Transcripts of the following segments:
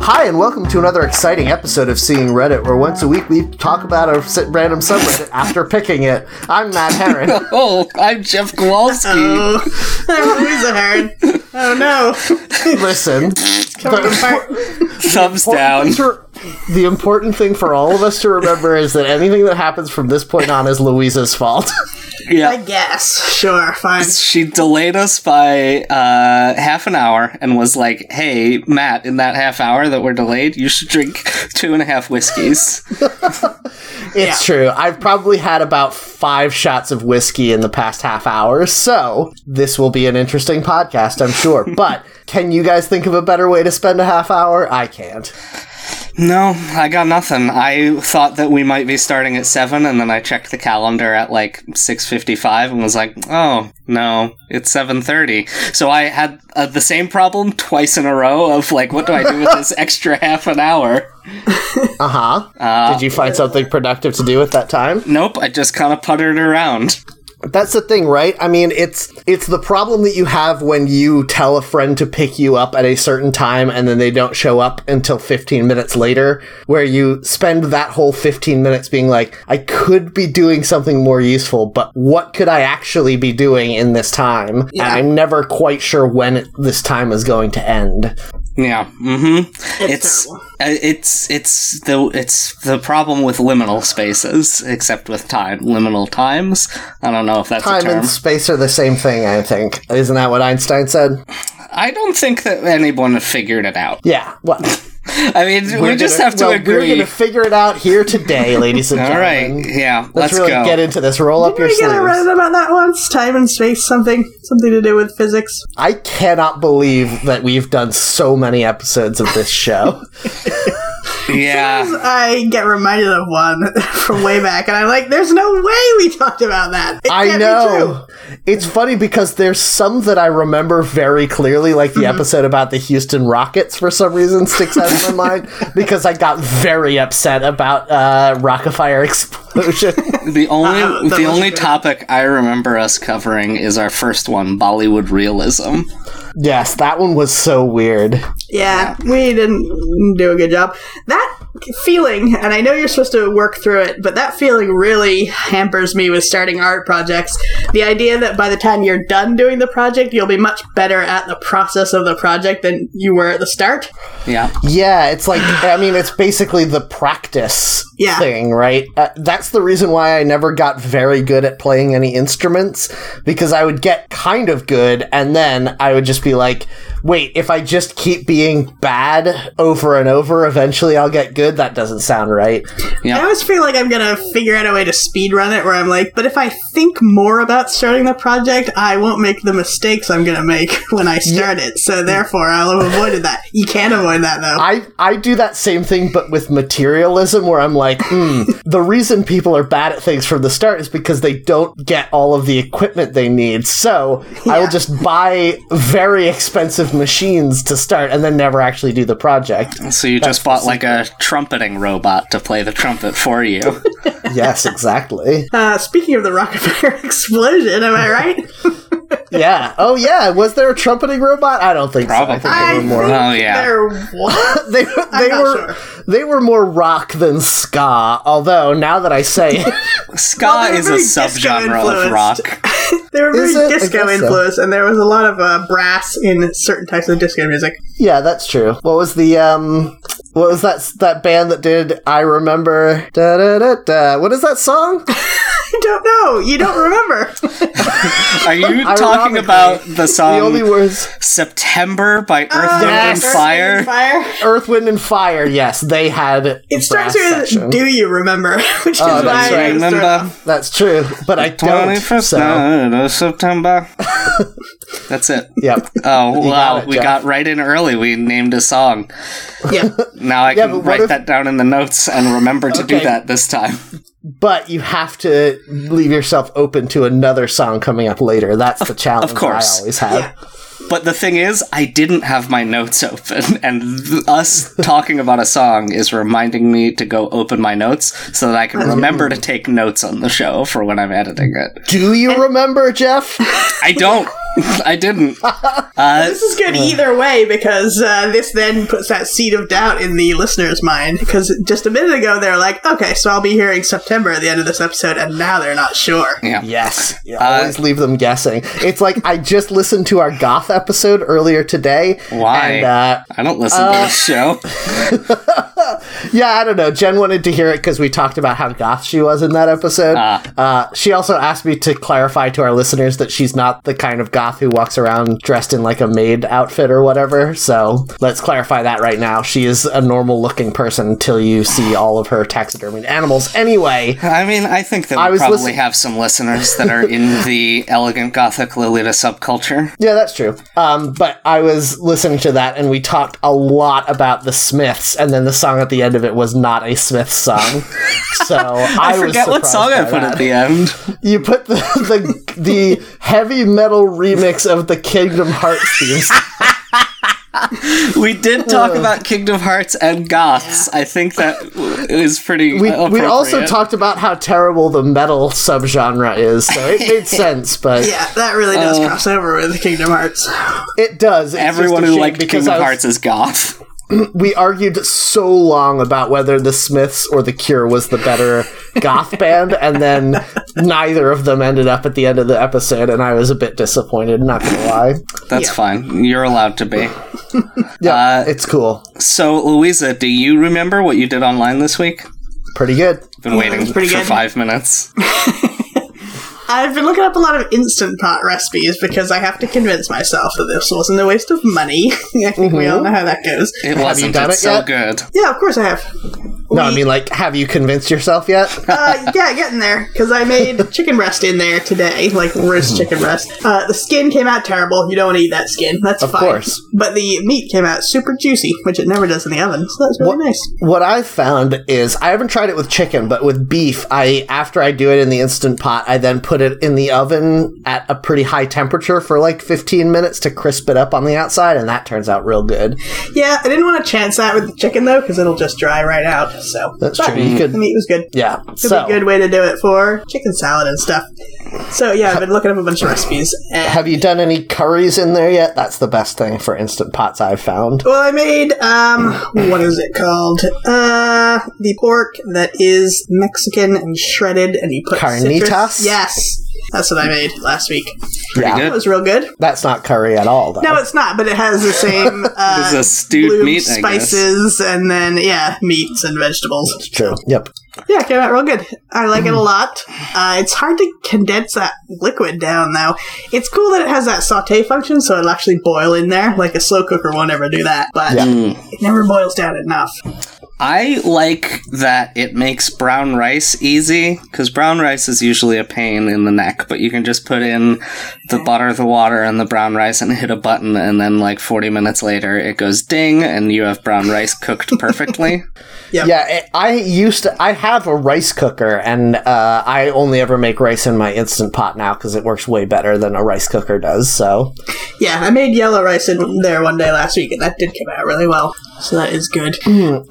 Hi, and welcome to another exciting episode of Seeing Reddit, where once a week we talk about a random subreddit after picking it. I'm Matt Herron. Oh, I'm Jeff Kowalski. Oh, I'm Louisa Heron. Oh no. Listen, the, apart. Thumbs down. important to- the important thing for all of us to remember is that anything that happens from this point on is Louisa's fault. I guess. Sure, fine. She delayed us by uh, half an hour and was like, hey, Matt, in that half hour that we're delayed, you should drink two and a half whiskeys. It's true. I've probably had about five shots of whiskey in the past half hour, so this will be an interesting podcast, I'm sure. but can you guys think of a better way to spend a half hour? I can't. No, I got nothing. I thought that we might be starting at 7, and then I checked the calendar at like 6.55 and was like, oh, no, it's 7.30. So I had uh, the same problem twice in a row of like, what do I do with this extra half an hour? Uh huh. Did you find something productive to do at that time? Nope, I just kind of puttered around. That's the thing, right? I mean, it's it's the problem that you have when you tell a friend to pick you up at a certain time and then they don't show up until 15 minutes later, where you spend that whole 15 minutes being like, I could be doing something more useful, but what could I actually be doing in this time? And I'm never quite sure when it, this time is going to end. Yeah. Mm-hmm. It's It's uh, it's it's the it's the problem with liminal spaces, except with time liminal times. I don't know if that's a Time term. and space are the same thing, I think. Isn't that what Einstein said? I don't think that anyone had figured it out. Yeah. Well, I mean, we just gonna- have to well, agree. We're going to figure it out here today, ladies and gentlemen. right. Yeah. Let's, Let's, really go. get into this. Roll up your sleeves. Did we get a sleeves. Reddit about that once? Time and space, something, something to do with physics. I cannot believe that we've done so many episodes of this show. yeah. I get reminded of one from way back, and I'm like, "There's no way we talked about that." It I can't be know. It's funny because there's some that I remember very clearly, like Mm-hmm. the episode about the Houston Rockets for some reason sticks out in my mind because I got very upset about uh, Rockafire explosion. The only Uh, that the only good. topic I remember us covering is our first one, Bollywood realism. yes, that one was so weird. true. Yeah, we didn't do a good job. That feeling, and I know you're supposed to work through it, but that feeling really hampers me with starting art projects. The idea that by the time you're done doing the project, you'll be much better at the process of the project than you were at the start. Yeah. Yeah, it's like I mean, it's basically the practice Yeah. thing, right? Uh, that's the reason why I never got very good at playing any instruments because I would get kind of good, and then I would just be like, "Wait, if I just keep being bad over and over, eventually I'll get good." That doesn't sound right. Yeah. I always feel like I'm gonna figure out a way to speed run it where I'm like, but if I think more about starting the project, I won't make the mistakes I'm gonna make when I start it. So therefore, I'll have avoided that. You can't avoid that though. I, I do that same thing, but with materialism, where I'm like, hmm, the reason people are bad at things from the start is because they don't get all of the equipment they need. So I will just buy very expensive machines to start and then never actually do the project. So you just bought like a trumpeting robot to play the trumpet for you. yes, exactly. Uh, speaking of the Rockafire explosion, am I right? Yeah. Oh, yeah. Was there a trumpeting robot? I don't think Probably. so. I think they were more. Oh, yeah. There was. They, they not were sure. They were more rock than ska. Although now that I say it, Ska Well, is a subgenre of rock. They were very it? Disco guess so. influenced, and there was a lot of uh, brass in certain types of disco music. Yeah, that's true. What was the um what was that that band that did I remember da da da da what is that song? I don't know. You don't remember. Are you talking about the song the only um, words September by ah, Earth, Wind, yes. and Fire? Earth, Wind, and Fire. Earth, Wind and Fire. Yes, they had It starts with section. "Do you remember?" Which oh, is Oh, why that's I right. was Remember? That's true, but I don't. 21st So, night of September. That's it. yep. Oh, wow. got it, we Jeff. got right in early. We named a song. Yeah. Now I Yeah, can write if- that down in the notes and remember to do that this time. But you have to leave yourself open to another song coming up later. That's the challenge of course. I always have. Yeah. But the thing is, I didn't have my notes open, and th- us talking about a song is reminding me to go open my notes so that I can remember to take notes on the show for when I'm editing it. Do you remember, Jeff? I don't. I didn't. Uh, This is good either way because uh, this then puts that seed of doubt in the listener's mind. Because just a minute ago they're like, "Okay, so I'll be hearing September at the end of this episode," and now they're not sure. yeah. Yes. You always leave them guessing. It's like I just listened to our goth episode earlier today. Why? And, uh, I don't listen to this show. yeah, I don't know. Jen wanted to hear it because we talked about how goth she was in that episode. Uh, she also asked me to clarify to our listeners that she's not the kind of goth who walks around dressed in like a maid outfit or whatever. So let's clarify that right now. She is a normal looking person until you see all of her taxidermied animals. Anyway, I mean, I think that I we probably listen- have some listeners that are in the elegant gothic Lolita subculture. Yeah, that's true. Um, but I was listening to that, and we talked a lot about the Smiths, and then the song at the end of it was not a Smiths song. So I, I, was forget what song I put that. at the end. You put the, the the heavy metal remix of the Kingdom Hearts themes. We did talk about Kingdom Hearts and goths. I think that is pretty. We, we also talked about how terrible the metal subgenre is, so it made sense. But Yeah, that really does uh, cross over with Kingdom Hearts. it does. It's Everyone who shame liked Kingdom I was- Hearts is goth. we argued so long about whether the Smiths or the Cure was the better goth band, and then neither of them ended up at the end of the episode, and I was a bit disappointed. Not gonna lie. That's fine. You're allowed to be. Yeah, Uh, it's cool. So, Louisa, do you remember what you did online this week? Pretty good. Been waiting pretty for good. five minutes. I've been looking up a lot of instant pot recipes because I have to convince myself that this wasn't a waste of money. I think we all mm-hmm. know how that goes. It you wasn't. done it's it so yet? good. Yeah, of course I have. No, I mean, like, have you convinced yourself yet? uh, yeah, getting there because I made chicken breast in there today, like roast chicken breast. Uh, the skin came out terrible. You don't want to eat that skin. That's Of fine. course. But the meat came out super juicy, which it never does in the oven. So that's really What- nice. What I've found is I haven't tried it with chicken, but with beef, I after I do it in the instant pot, I then put it in the oven at a pretty high temperature for like 15 minutes to crisp it up on the outside, and that turns out real good. Yeah, I didn't want to chance that with the chicken though because it'll just dry right out. So That's but true. You could, The meat was good. yeah. It'd So, be a good way to do it for chicken salad and stuff. So yeah, I've been looking up a bunch of recipes. Have you done any curries in there yet? That's the best thing for instant pots I've found. well, I made um, what is it called? Uh, the pork that is Mexican and shredded, and you put Carnitas? citrus- Yes, that's what I made last week. yeah, It good. was real good. that's not curry at all, though. No, it's not, but it has the same uh, It's a stewed blue meat, I guess. spices, and then yeah, meats and vegetables. It's true. Yep. Yeah, it came out real good. I like it a lot. Uh, it's hard to condense that liquid down, though. It's cool that it has that saute function, so it'll actually boil in there. Like a slow cooker won't ever do that, but Yeah. it never boils down enough. I like that it makes brown rice easy because brown rice is usually a pain in the neck, but you can just put in the butter, the water, and the brown rice and hit a button, and then like 40 minutes later it goes ding, and you have brown rice cooked perfectly. Yeah, it, I used to. I have a rice cooker, and uh, I only ever make rice in my instant pot now because it works way better than a rice cooker does. So, Yeah, I made yellow rice in there one day last week, and that did come out really well. So that is good.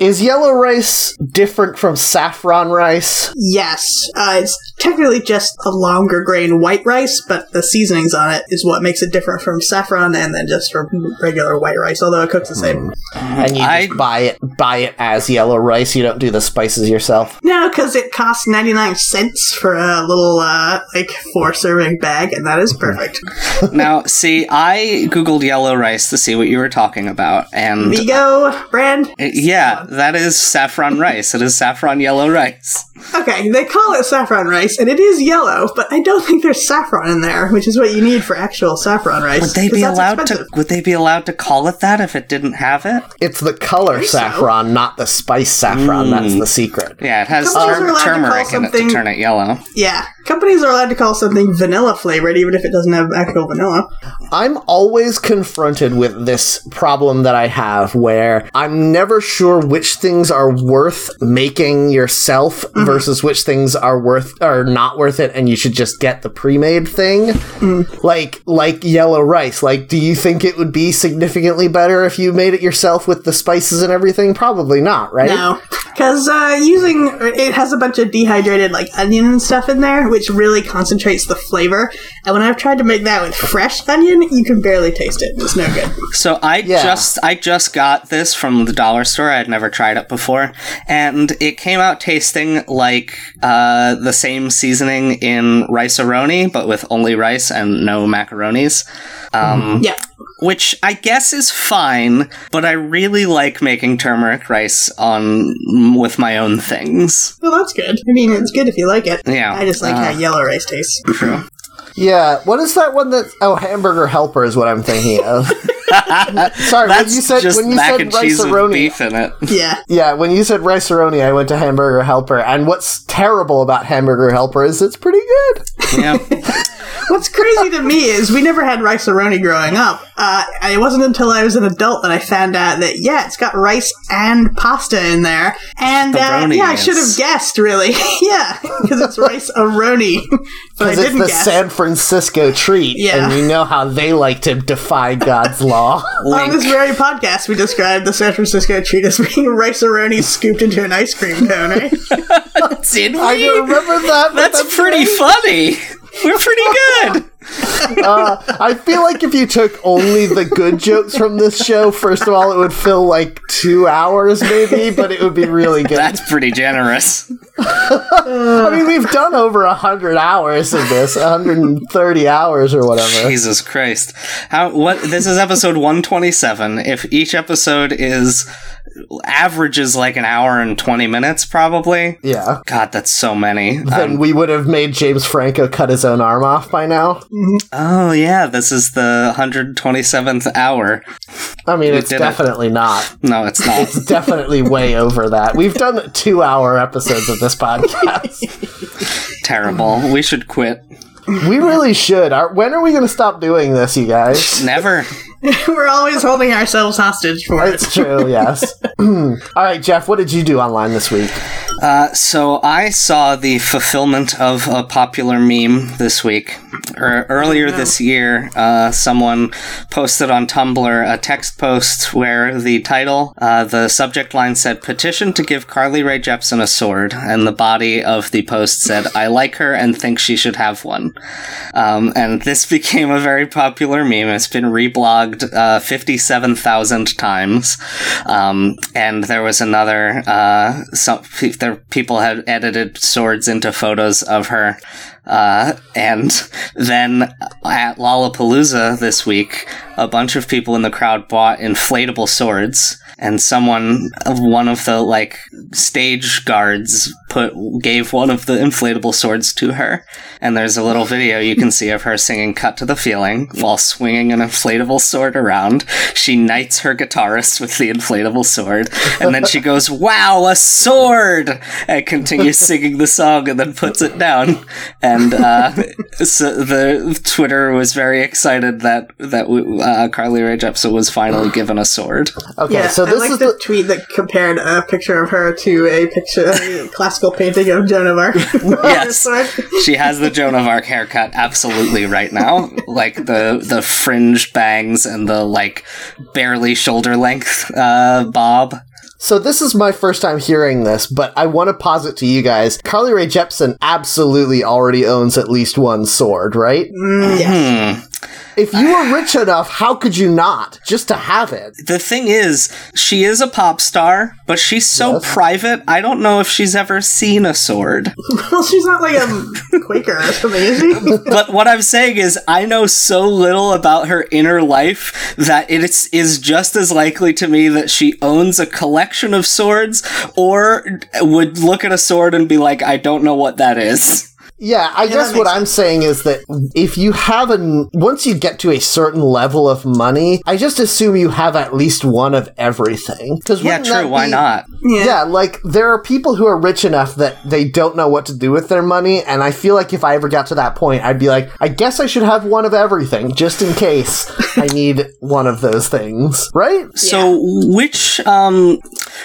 is yellow rice different from saffron rice? Yes, uh, it's technically just a longer grain white rice, but the seasonings on it is what makes it different from saffron and then just from regular white rice. Although it cooks the same. And you I- buy it buy it as yellow rice. You don't do the spices yourself. No, because it costs 99 cents for a little, uh, like, four serving bag, and that is perfect. now, see, I googled yellow rice to see what you were talking about, and Vigo brand? uh, yeah, that is saffron rice. It is saffron yellow rice. Okay, they call it saffron rice, and it is yellow, but I don't think there's saffron in there, which is what you need for actual saffron rice. Would they 'cause be allowed expensive. to? Would they be allowed to call it that if it didn't have it? It's the color so. saffron, not the spice saffron. Mm. That's the secret. Yeah, it has tur- are allowed to call turmeric in it to turn it yellow. Yeah, companies are allowed to call something vanilla flavored, even if it doesn't have actual vanilla. I'm always confronted with this problem that I have where I'm never sure which things are worth making yourself versus which things are worth or not worth it and you should just get the pre-made thing. Like like yellow rice. Like do you think it would be significantly better if you made it yourself with the spices and everything? Probably not, right? No, because uh, using it has a bunch of dehydrated like onion and stuff in there, which really concentrates the flavor. And when I've tried to make that with fresh onion, you can barely taste it. It's no good. So I Yeah. just I just got this from the dollar store. I had never tried it before, and it came out tasting like uh, the same seasoning in Rice-A-Roni, but with only rice and no macaronis. Um, Yeah, which I guess is fine, but I really like making turmeric rice on with my own things. well, that's good. I mean, it's good if you like it. Yeah, I just like uh, how yellow rice tastes. True. Yeah, what is that one that? Oh, hamburger helper is what I'm thinking of. Sorry, when you said just when you mac said and cheese with rice beef in it. Yeah, Yeah, when you said rice I went to hamburger helper, and what's terrible about hamburger helper is it's pretty good. Yeah. What's crazy to me is we never had Rice-A-Roni growing up. Uh, it wasn't until I was an adult that I found out that yeah, it's got rice and pasta in there, and uh, yeah, I should have guessed really, yeah, because it's Rice-A-Roni, but I Because it's didn't the guess. San Francisco treat, Yeah. and you know how they like to defy God's law. On this very podcast, we described the San Francisco treat as being Rice-A-Roni scooped into an ice cream cone. Right? Did we? I don't remember that. but That's pretty funny. We're pretty good. Uh, I feel like if you took only the good jokes from this show, first of all, it would fill like two hours, maybe, but it would be really good. That's pretty generous. I mean, we've done over a hundred hours of this, 130 hours or whatever. Jesus Christ. How what this is episode 127. If each episode is averages like an hour and 20 minutes probably. Yeah. God, that's so many. Then Um, we would have made James Franco cut his own arm off by now. oh yeah, this is the 127th hour. I mean, it's did it. definitely not. No, it's not. It's definitely way over that. We've done two hour episodes of this podcast. terrible. We should quit. We really should. Are, when are we going to stop doing this, you guys? Never. We're always holding ourselves hostage for it. It's true, yes. All right, Jeff, what did you do online this week? Uh, so I saw the fulfillment of a popular meme this week. Er, earlier this year, uh, someone posted on Tumblr a text post where the title, uh, the subject line said "Petition to give Carly Rae Jepsen a sword," and the body of the post said "I like her and think she should have one." Um, and this became a very popular meme. It's been reblogged uh, 57,000 times. Um, and there was another, uh, some, pe- there, people had edited swords into photos of her. Uh, and then at Lollapalooza this week, a bunch of people in the crowd bought inflatable swords. And someone, one of the like stage guards, put gave one of the inflatable swords to her. And there's a little video you can see of her singing "Cut to the Feeling" while swinging an inflatable sword around. She knights her guitarist with the inflatable sword, and then she goes, "Wow, a sword!" and continues singing the song, and then puts it down. And uh, so the Twitter was very excited that that uh, Carly Rae Jepsen was finally given a sword. Okay, Yeah, so I this like is the, the. tweet that compared a picture of her to a picture, a classical painting of Joan of Arc. Yes. She has the Joan of Arc haircut absolutely right now, like the the fringe bangs and the like barely shoulder length uh, bob. So this is my first time hearing this, but I want to posit to you guys: Carly Rae Jepsen absolutely already owns at least one sword, right? Mm, yes. If you were rich enough, how could you not just to have it? The thing is, she is a pop star, but she's so Yes. private. I don't know if she's ever seen a sword. Well, she's not like a Quaker or something, is she? but what I'm saying is, I know so little about her inner life that it is, is just as likely to me that she owns a collection of swords or would look at a sword and be like, I don't know what that is. Yeah, I guess what makes I'm saying is that if you have a once you get to a certain level of money, I just assume you have at least one of everything. Because Yeah, true. Why not? Yeah. Yeah, like there are people who are rich enough that they don't know what to do with their money, and I feel like if I ever got to that point, I'd be like, I guess I should have one of everything just in case I need one of those things, right? So which um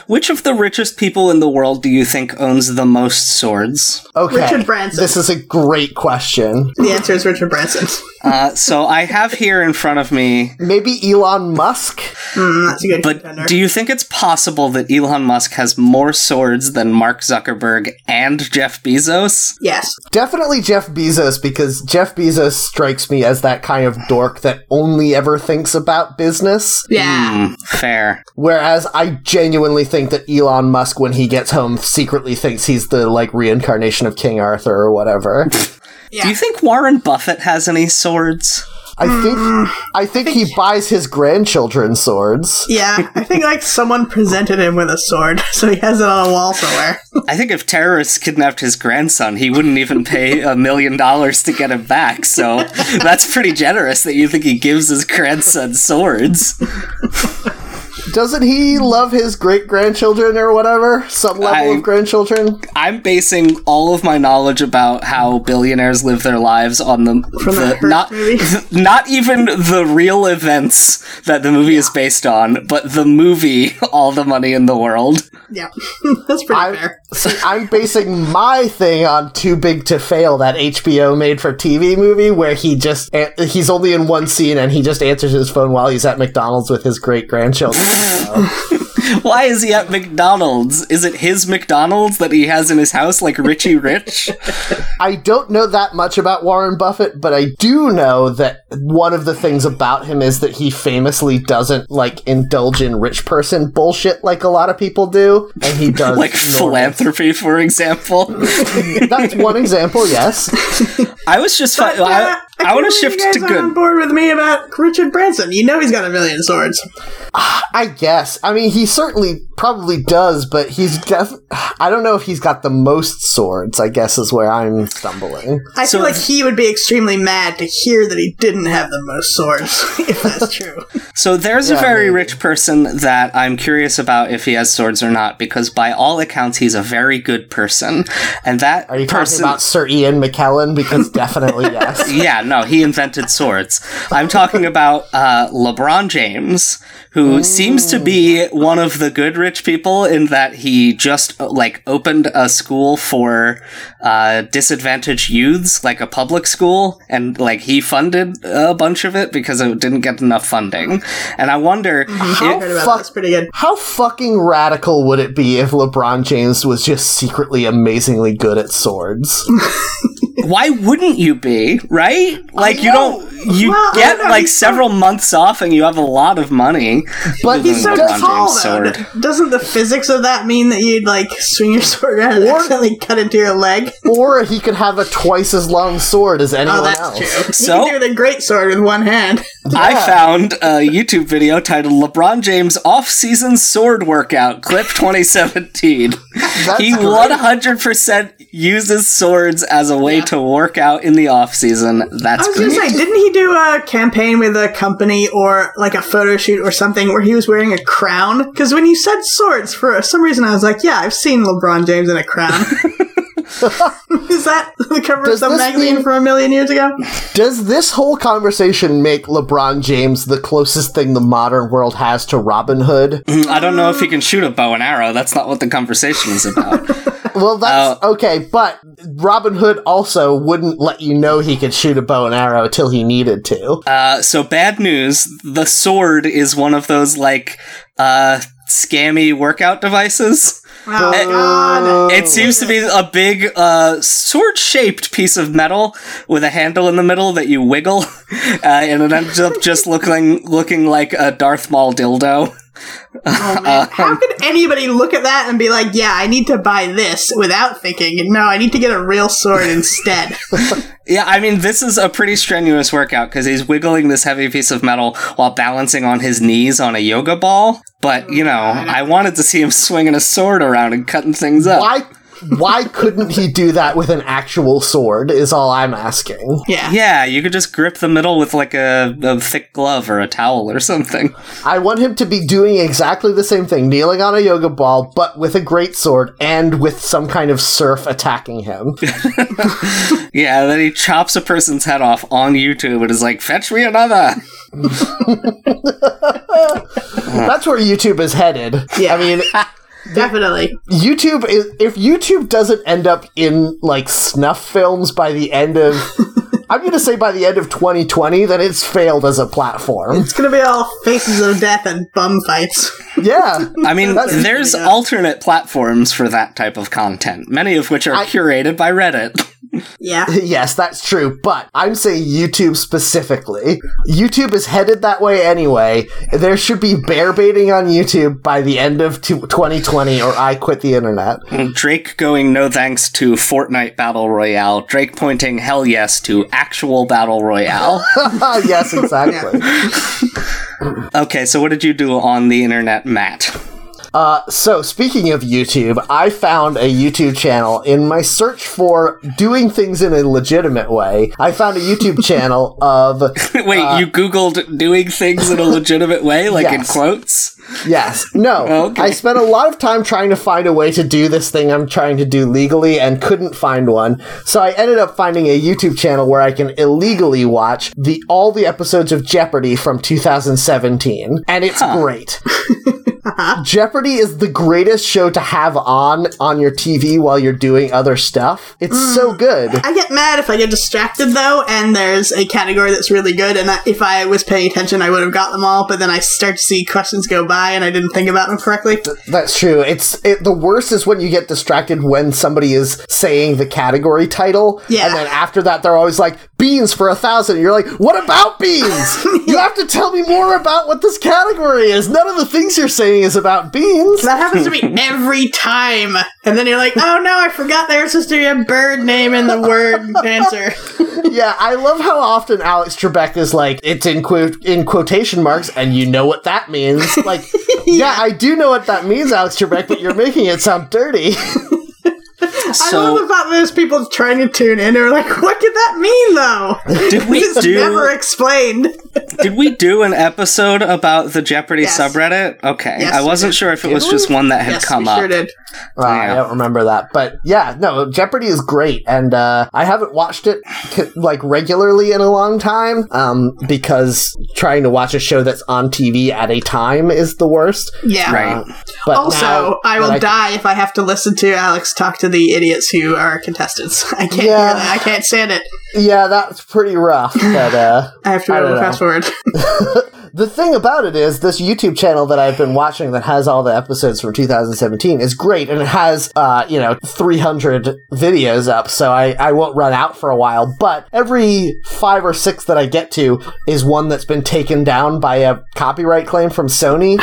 Which of the richest people in the world do you think owns the most swords? Okay. Richard Branson. This is a great question. The answer is Richard Branson. Uh, so I have here in front of me, Maybe Elon Musk? Mm, that's a good but contender. do you think it's possible that Elon Musk has more swords than Mark Zuckerberg and Jeff Bezos? yes. Definitely Jeff Bezos, because Jeff Bezos strikes me as that kind of dork that only ever thinks about business. Yeah. Hmm, fair. Whereas I genuinely think that Elon Musk, when he gets home, secretly thinks he's the like reincarnation of King Arthur or whatever. Yeah. Do you think Warren Buffett has any swords? I think mm. I think he buys his grandchildren swords. Yeah, I think like someone presented him with a sword, so he has it on a wall somewhere. I think if terrorists kidnapped his grandson, he wouldn't even pay a million dollars to get him back. So that's pretty generous that you think he gives his grandson swords. Doesn't he love his great grandchildren or whatever? Some level I- of grandchildren? I'm basing all of my knowledge about how billionaires live their lives on the, From the not movie? not even the real events that the movie is based on, but the movie All the Money in the World. yeah, that's pretty I'm, fair. See, I'm basing my thing on Too Big to Fail, that HBO made for TV movie where he just he's only in one scene and he just answers his phone while he's at McDonald's with his great grandchildren. Why is he at McDonald's? Is it his McDonald's that he has in his house like Richie Rich? I don't know that much about Warren Buffett, but I do know that one of the things about him is that he famously doesn't like indulge in rich person bullshit like a lot of people do, and he does like normal- philanthropy, for example. That's one example, yes. I was just fi- uh, I, I want to shift to aren't on good. board with me about Richard Branson. You know he's got a million swords. I guess. I mean, he certainly probably does, but he's def. I don't know if he's got the most swords. I guess is where I'm stumbling. I So- feel like he would be extremely mad to hear that he didn't have the most swords, if that's true. So there's a very maybe. rich person that I'm curious about if he has swords or not, because by all accounts he's a very good person, and that Are you talking about Sir Ian McKellen? Because definitely yes. yeah, no, he invented swords. I'm talking about uh, LeBron James, who seems to be one of the good rich people in that he just like opened a school for uh, disadvantaged youths, like a public school, and like he funded a bunch of it because it didn't get enough funding. And I wonder, if- fuck- pretty good. How fucking radical would it be if LeBron James was just secretly amazingly good at swords? why wouldn't you be right? Like you don't, you Well, get like several months off, and you have a lot of money. But He's so tall, sword. Doesn't the physics of that mean that you'd like swing your sword around and Or- accidentally cut into your leg? or he could have a twice as long sword as oh, anyone Oh, that's else. true. So- you can do the great sword with one hand. I found a YouTube video titled "LeBron James Off-Season Sword Workout Clip 2017." he great. 100% uses swords as a way to work out in the off-season. That's I was great. gonna say, didn't he do a campaign with a company or like a photo shoot or something where he was wearing a crown? Because when you said swords, for some reason I was like, yeah, I've seen LeBron James in a crown. Is that the cover Does of some magazine mean- from a million years ago? Does this whole conversation make LeBron James the closest thing the modern world has to Robin Hood? I don't know if he can shoot a bow and arrow. That's not what the conversation is about. Well, that's Oh. okay, but Robin Hood also wouldn't let you know he could shoot a bow and arrow till he needed to. Uh, so bad news. The sword is one of those like uh, scammy workout devices. Oh, It- God. It seems to be a big uh, sword-shaped piece of metal with a handle in the middle that you wiggle, uh, and it ends up just looking looking like a Darth Maul dildo. Oh, man. Uh, How could anybody look at that and be like, yeah, I need to buy this without thinking, no, I need to get a real sword instead? Yeah, I mean, this is a pretty strenuous workout because he's wiggling this heavy piece of metal while balancing on his knees on a yoga ball. But, oh, you know, I wanted to see him swinging a sword around and cutting things up. Why why couldn't he do that with an actual sword is all I'm asking. Yeah. Yeah, you could just grip the middle with like a, a thick glove or a towel or something. I want him to be doing exactly the same thing, kneeling on a yoga ball, but with a great sword and with some kind of serf attacking him. Yeah, then he chops a person's head off on YouTube and is like, fetch me another. That's where YouTube is headed. Yeah. I mean, definitely. YouTube is if YouTube doesn't end up in like snuff films by the end of I'm going to say by the end of 2020 that it's failed as a platform. It's gonna be all faces of death and bum fights. Yeah. I mean, there's alternate platforms for that type of content, many of which are I- curated by Reddit. Yeah. Yes, that's true, but I'm saying YouTube specifically. YouTube is headed that way anyway. There should be bear baiting on YouTube by the end of two- 2020 or I quit the internet. Drake going no thanks to Fortnite Battle Royale. Drake pointing hell yes to actual Battle Royale. yes, exactly. okay, so what did you do on the internet, Matt? Uh, so speaking of YouTube, I found a YouTube channel in my search for doing things in a legitimate way. I found a YouTube channel of Wait, you Googled doing things in a legitimate way, like in Yes. quotes? yes, no. Okay. I spent a lot of time trying to find a way to do this thing I'm trying to do legally and couldn't find one. So I ended up finding a YouTube channel where I can illegally watch the all the episodes of Jeopardy from 2017, and it's great. Jeopardy is the greatest show to have on on your TV while you're doing other stuff. It's mm. so good. I get mad if I get distracted though, and there's a category that's really good, and I, if I was paying attention, I would have got them all. But then I start to see questions go by, and I didn't think about them correctly. That's true. It's it, the worst is when you get distracted when somebody is saying the category title, Yeah. and then after that they're always like beans for a thousand. You're like, what about beans? you have to tell me more about what this category is. None of the things you're saying is about beans. That happens to me every time, and then you're like, "Oh no, I forgot there was supposed to be a bird name in the word answer." yeah, I love how often Alex Trebek is like, it's in quote in quotation marks, and you know what that means. Like, yeah, I do know what that means, Alex Trebek, but you're making it sound dirty. I So- love about those people trying to tune in. They're like, "What did that mean, though?" Did we it's do- never explained. Did we do an episode about the Jeopardy Yes. subreddit? Okay. Yes, I wasn't sure if it was just one that had yes, come we up. sure did. Uh, I don't remember that, but yeah, no, Jeopardy is great, and uh, I haven't watched it like regularly in a long time um, because trying to watch a show that's on TV at a time is the worst. Yeah. Right. But Also, now I that will die if I have to listen to Alex talk to the idiots who are contestants. I can't Yeah. hear that. I can't stand it. Yeah, that's pretty rough. But uh, I have to be I able don't to know. fast forward. the thing about it is, this YouTube channel that I've been watching that has all the episodes from 2017 is great, and it has, uh, you know, 300 videos up, so I, I won't run out for a while. But every five or six that I get to is one that's been taken down by a copyright claim from Sony.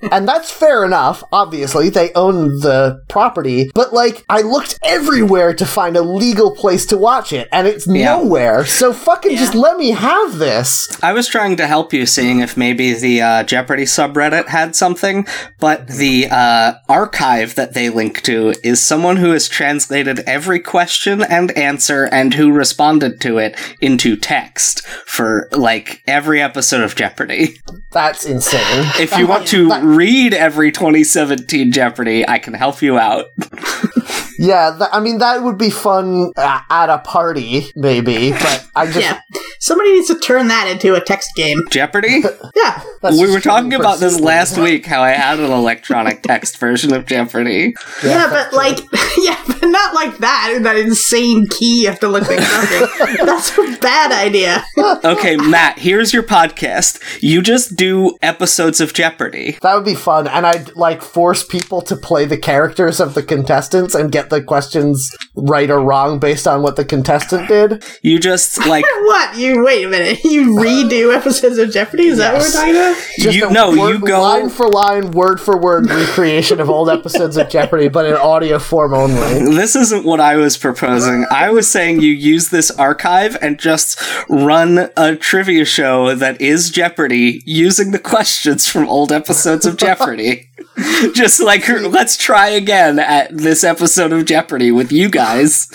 and that's fair enough. Obviously, they own the property, but like, I looked everywhere to find a legal place to watch it, and it's Yeah. nowhere. So fucking just let me have this. I was trying to help you, seeing if maybe the uh, Jeopardy subreddit had something, but the uh, archive that they link to is someone who has translated every question and answer and who responded to it into text for like every episode of Jeopardy. That's insane. If you want to read every 2017 Jeopardy, I can help you out. Yeah, th- I mean that would be fun uh, at a party, maybe. But I just yeah. Somebody needs to turn that into a text game. Jeopardy? Yeah. we were talking about this for- last week, how I had an electronic text version of Jeopardy. Yeah, but like, yeah, but not like that. That insane key you have to look things up. That's a bad idea. Okay, Matt, here's your podcast. You just do episodes of Jeopardy. That would be fun, and I'd like force people to play the characters of the contestants and get the questions right or wrong based on what the contestant did. You just like what? You wait a minute. You redo episodes of Jeopardy? Is that what we're talking about? Just You- a no, you go- line for line, word for word recreation of old episodes of Jeopardy, but in audio form only. this isn't what I was proposing. I was saying you use this archive and just run a trivia show that is Jeopardy using the questions from old episodes of Jeopardy. just like let's try again at this episode of Jeopardy with you guys.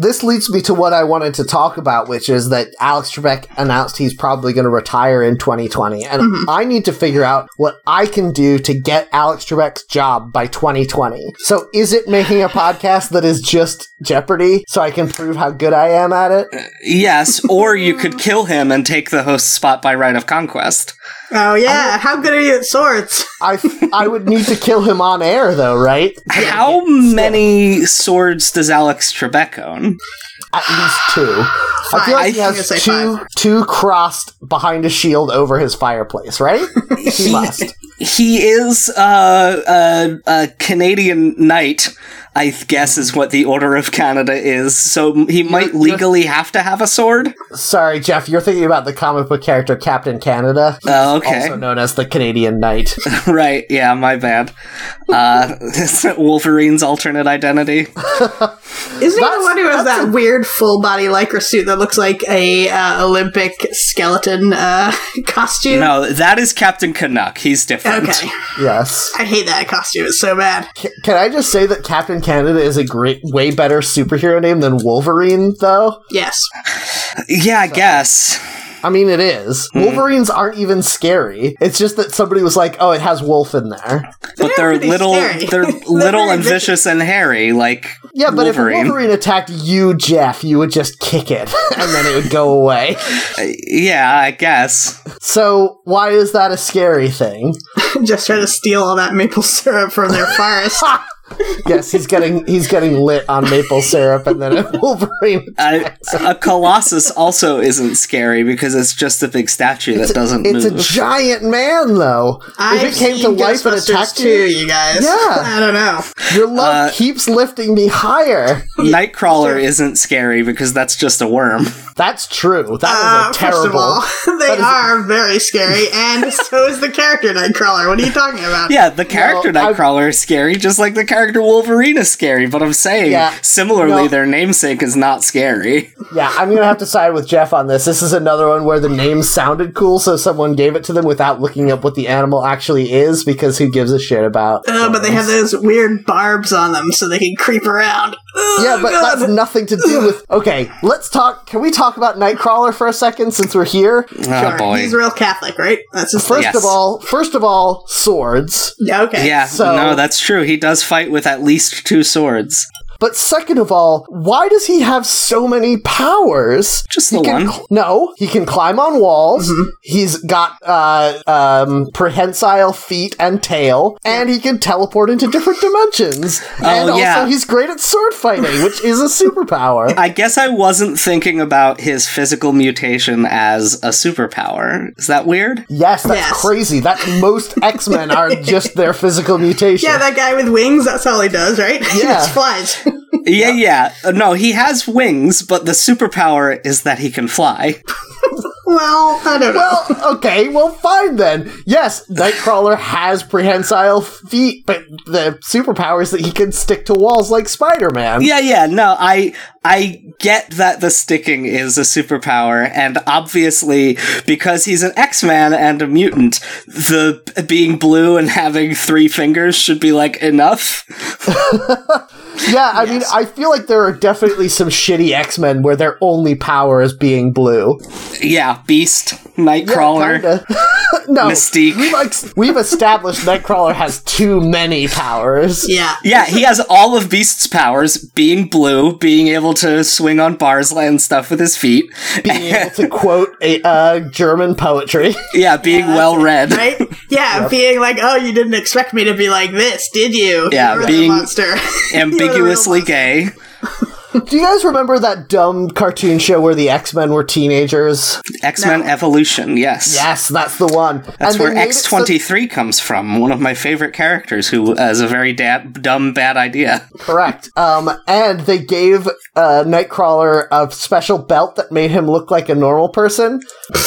This leads me to what I wanted to talk about, which is that Alex Alex Trebek announced he's probably going to retire in 2020, and mm-hmm. I need to figure out what I can do to get Alex Trebek's job by 2020. So, is it making a podcast that is just Jeopardy so I can prove how good I am at it? Yes, or you could kill him and take the host spot by right of conquest. Oh yeah, how good are you at swords? I I would need to kill him on air though, right? How many swords does Alex Trebek own? At least two. I feel like he I'm gonna has two five. two crossed behind a shield over his fireplace, right? he must. He is uh, a, a Canadian knight, I guess is what the Order of Canada is. So he might legally have to have a sword. Sorry, Jeff, you're thinking about the comic book character Captain Canada, Oh, okay. also known as the Canadian Knight. right, yeah, my bad. Uh, Wolverine's alternate identity? Isn't he the That's- one who has that's that weird full body lycra suit that looks like a uh, Olympic skeleton uh, costume? No, that is Captain Canuck. He's different. Okay, yes. I hate that costume. It's so bad. C- Can I just say that Captain Canada is a great, way better superhero name than Wolverine, though? Yes. Yeah, I guess. I mean, it is. Hmm. Wolverines aren't even scary. It's just that somebody was like, "Oh, it has wolf in there." But they're pretty little, scary. they're They're little and vicious and hairy, like Yeah, but Wolverine. if Wolverine attacked you, Jeff, you would just kick it, and then it would go away. Yeah, I guess. So why is that a scary thing? Just try to steal all that maple syrup from their forest. Yes, he's getting he's getting lit on maple syrup, and then a Wolverine. A, a colossus also isn't scary because it's just a big statue that doesn't It's a giant man, though. I've if it came to life and attacked too, you, you guys. Yeah. I don't know. your love Uh, keeps lifting me higher. Nightcrawler isn't scary because that's just a worm. That's true. That Uh, is a first of terrible. all, they that is- are very scary, and so is the character Nightcrawler. What are you talking about? Yeah, the character No, I- Nightcrawler is scary, just like the character Wolverine is scary. But I'm saying, Yeah. similarly, No. their namesake is not scary. Yeah, I'm gonna have to side with Jeff on this. This is another one where the name sounded cool, so someone gave it to them without looking up what the animal actually is, because who gives a shit about? Uh, but they have those weird barbs on them so they can creep around. Ugh, Yeah, but God. that's nothing to do with. Okay, let's talk. Can we talk about Nightcrawler for a second since we're here? Oh Sure, boy. He's real Catholic, right? That's his First Yes. of all, first of all, swords. Yeah, okay. yeah, So- no, that's true. He does fight with at least two swords. But second of all, why does he have so many powers? Just He the can one. no, he can climb on walls. He's got uh, um, prehensile feet and tail, and he can teleport into different dimensions. and also, yeah. he's great at sword fighting, which is a superpower. I guess I wasn't thinking about his physical mutation as a superpower. Is that weird? yes, that's Yes. crazy. That most X Men are just their physical mutation. Yeah, that guy with wings, that's all he does, right? Yeah, he just flies. Yeah, yeah. Uh, No, he has wings, but the superpower is that he can fly. well, I don't know. Well, okay, well, fine then. Yes, Nightcrawler has prehensile feet, but the superpower is that he can stick to walls like Spider Man. Yeah, yeah. No, I I get that the sticking is a superpower, and obviously because he's an X-Man and a mutant, the being blue and having three fingers should be like enough. Yeah, I mean, I feel like there are definitely some shitty X Men where their only power is being blue. Yeah, Beast, Nightcrawler. Kinda. no, Mystique. We've, like, we've established Nightcrawler has too many powers. yeah. Yeah, he has all of Beast's powers: being blue, being able to swing on bars and stuff with his feet. Being able to quote a uh, German poetry. Yeah, being well read. Right? Yeah, being like, oh, you didn't expect me to be like this, did you? Yeah, You're the being monster. You're the real Ambiguously gay. Do you guys remember that dumb cartoon show where the X Men were teenagers? X Men No. Evolution. Yes. Yes, that's the one. That's And where made it X so- twenty three comes from. One of my favorite characters, who has a very da- dumb bad idea. Correct. Um, and they gave uh, Nightcrawler a special belt that made him look like a normal person.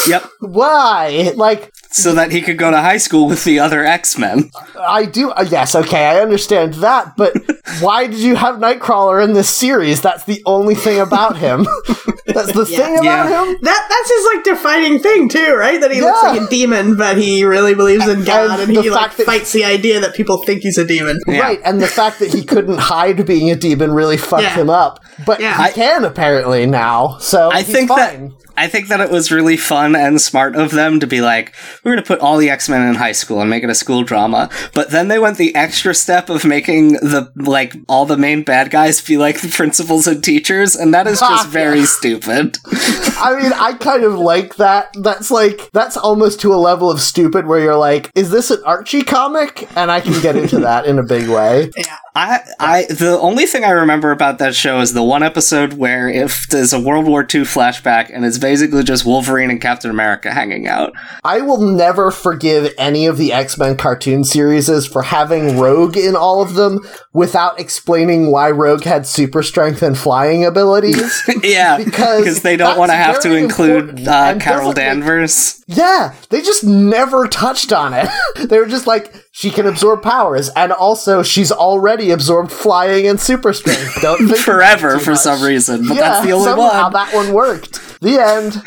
Yep. Why? Like, So that he could go to high school with the other X Men. I do. Uh, yes, okay, I understand that, but why did you have Nightcrawler in this series? That's the only thing about him. That's the thing about Yeah. him. That that's his like defining thing too, right? That he looks like a demon, but he really believes in God, and, the he like that- fights the idea that people think he's a demon. Yeah. Right, and the fact that he couldn't hide being a demon really fucked Yeah. him up. But Yeah. he I- can apparently now, so I he's think fine. that I think that it was really fun and smart of them to be like, we're going to put all the X Men in high school and make it a school drama. But then they went the extra step of making the like all the main bad guys be like the principals and teachers, and that is just very stupid. I mean, I kind of like that. That's like that's almost to a level of stupid where you're like, is this an Archie comic? And I can get into that in a big way. Yeah. I, I, the only thing I remember about that show is the one episode where if there's a World War II flashback and it's basically just Wolverine and Captain America hanging out. I will never forgive any of the X Men cartoon series for having Rogue in all of them without explaining why Rogue had super strength and flying abilities. yeah, Because they don't want to have to include uh, Carol make- Danvers. yeah, they just never touched on it. they were just like, she can absorb powers, and also she's already absorbed flying and super strength. Don't think Forever for much. some reason, but yeah, that's the only somehow one. that one worked. The end.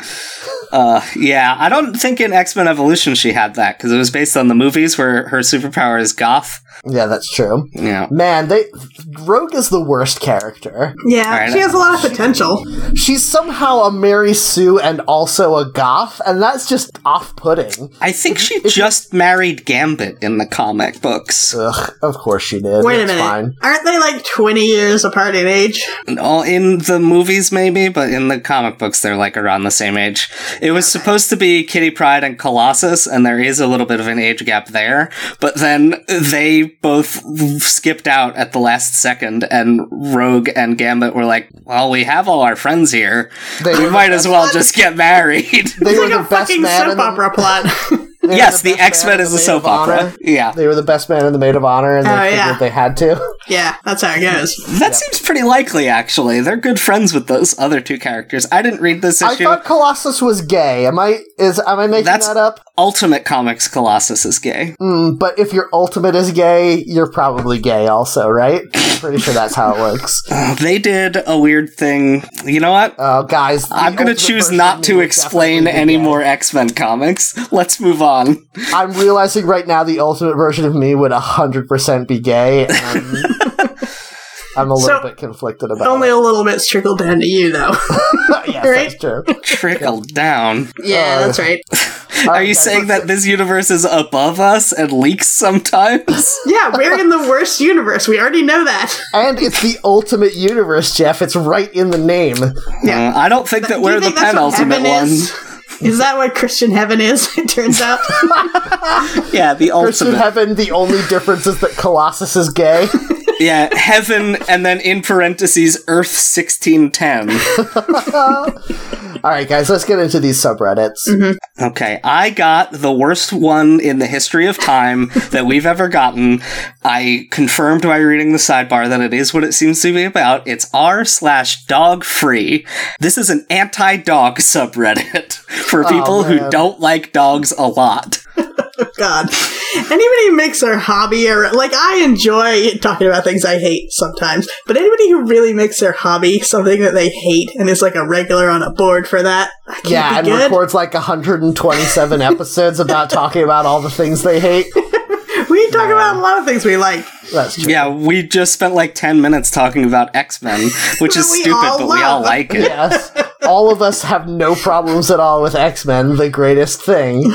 Uh, yeah, I don't think in X Men Evolution she had that because it was based on the movies where her superpower is goth. Yeah, that's true. Yeah. Man, they Rogue is the worst character. Yeah, Alright. she has a lot of potential. She's somehow a Mary Sue and also a goth, and that's just off-putting. I think she just married Gambit in the comic books. Ugh, of course she did. Wait a It's minute. Fine. Aren't they like 20 years apart in age? All in the movies, maybe, but in the comic books, they're like around the same age. It was supposed to be Kitty Pryde and Colossus, and there is a little bit of an age gap there. But then they both skipped out at the last second, and Rogue and Gambit were like, "Well, we have all our friends here. They We might the as best- well just get married." They It's were like the a best fucking man soap opera plot. yes, the, best X Men is a soap opera. honor. Yeah, They were the best man and the maid of honor, and they Oh, figured yeah. they had to. yeah, that's how it goes. that seems pretty likely. Actually, they're good friends with those other two characters. I didn't read this I thought Colossus was gay. Am I is am I making That's- that up? Ultimate Comics Colossus is gay. Mm, but if your ultimate is gay, you're probably gay also, right? Pretty sure that's how it works. They did a weird thing. You know what? Oh, guys, I'm gonna choose not to explain any gay. more X Men comics. Let's move on. I'm realizing right now the ultimate version of me would 100% be gay, and I'm, I'm a little So, bit conflicted about Only it. Only a little bit trickled down to you, though. yes, right? that's true. Trickle down. yeah, Uh, that's right. Are you saying that this universe is above us and leaks sometimes? Yeah, we're in the worst universe. We already know that. And it's the ultimate universe, Jeff. It's right in the name. Yeah. Uh, I don't think that Do we're the think that's what penultimate heaven one. Is? Is that what Christian heaven is? It turns out. Yeah, the Christian heaven, the only difference is that Colossus is gay. yeah, heaven, and then in parentheses, Earth 1610. All right, guys, let's get into these subreddits. Mm-hmm. Okay, I got the worst one in the history of time that we've ever gotten. I confirmed by reading the sidebar that it is what it seems to be about. It's r slash dog free. This is an anti dog subreddit for oh, people who don't like dogs a lot. God. Anybody who makes their hobby or like I enjoy talking about things I hate sometimes, but anybody who really makes their hobby something that they hate and is like a regular on a board for that, Yeah, and good. records like 127 episodes about talking about all the things they hate. We talk about a lot of things we like. That's true. Yeah, we just spent like 10 minutes talking about X Men, which is stupid, all but we all like it. Yes. All of us have no problems at all with X Men, the greatest thing.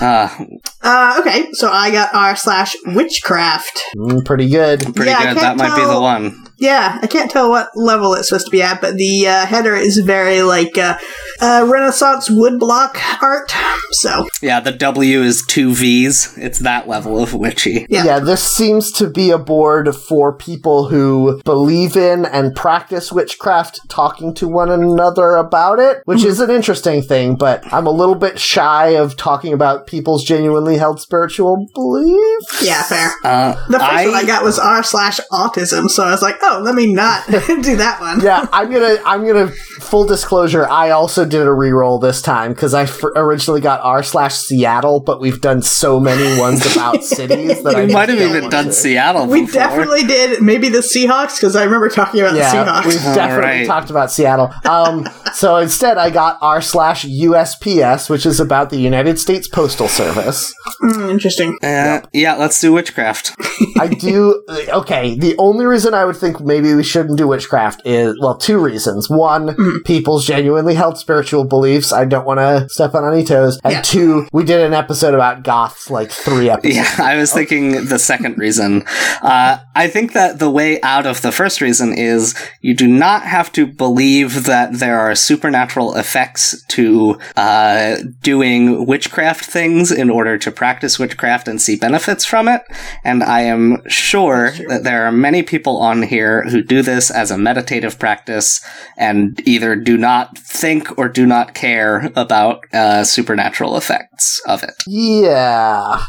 Uh, Uh, okay, so I got r slash witchcraft. Mm, pretty good. pretty Yeah, good. That can't might be the one. Yeah, I can't tell what level it's supposed to be at, but the uh, header is very like uh, uh, Renaissance woodblock art. So Yeah, the W is two V's. It's that level of witchy. Yeah. Yeah, this seems to be a board for people who believe in and practice witchcraft talking to one another about it, which is an interesting thing, but I'm a little bit shy of talking about people's genuinely held spiritual beliefs. yeah, fair. Uh, The first I, one I got was r slash autism, so I was like, oh, let me not do that one. Yeah, I'm gonna, I'm gonna, full disclosure, I also did a reroll this time because I f- originally got r slash Seattle, but we've done so many ones about cities that I we might have even done to. Seattle We before. definitely did maybe the Seahawks because I remember talking about Yeah, the Seahawks. we've Seahawks. definitely right. talked about Seattle. Um, so instead, I got r slash USPS, which is about the United States Postal Service. Mm, interesting. Uh, yeah, let's do witchcraft. I do. Okay, the only reason I would think maybe we shouldn't do witchcraft is, well, two reasons. One, people's genuinely held spiritual beliefs. I don't want to step on any toes. And Yeah. two, we did an episode about goths like three episodes. Yeah, I was thinking the second reason. Uh, I think that the way out of the first reason is you do not have to believe that there are supernatural effects to uh, doing witchcraft things in order to practice witchcraft and see benefits from it. And I am sure that there are many people on here who do this as a meditative practice and either do not think or do not care about uh, supernatural effects of it. Yeah.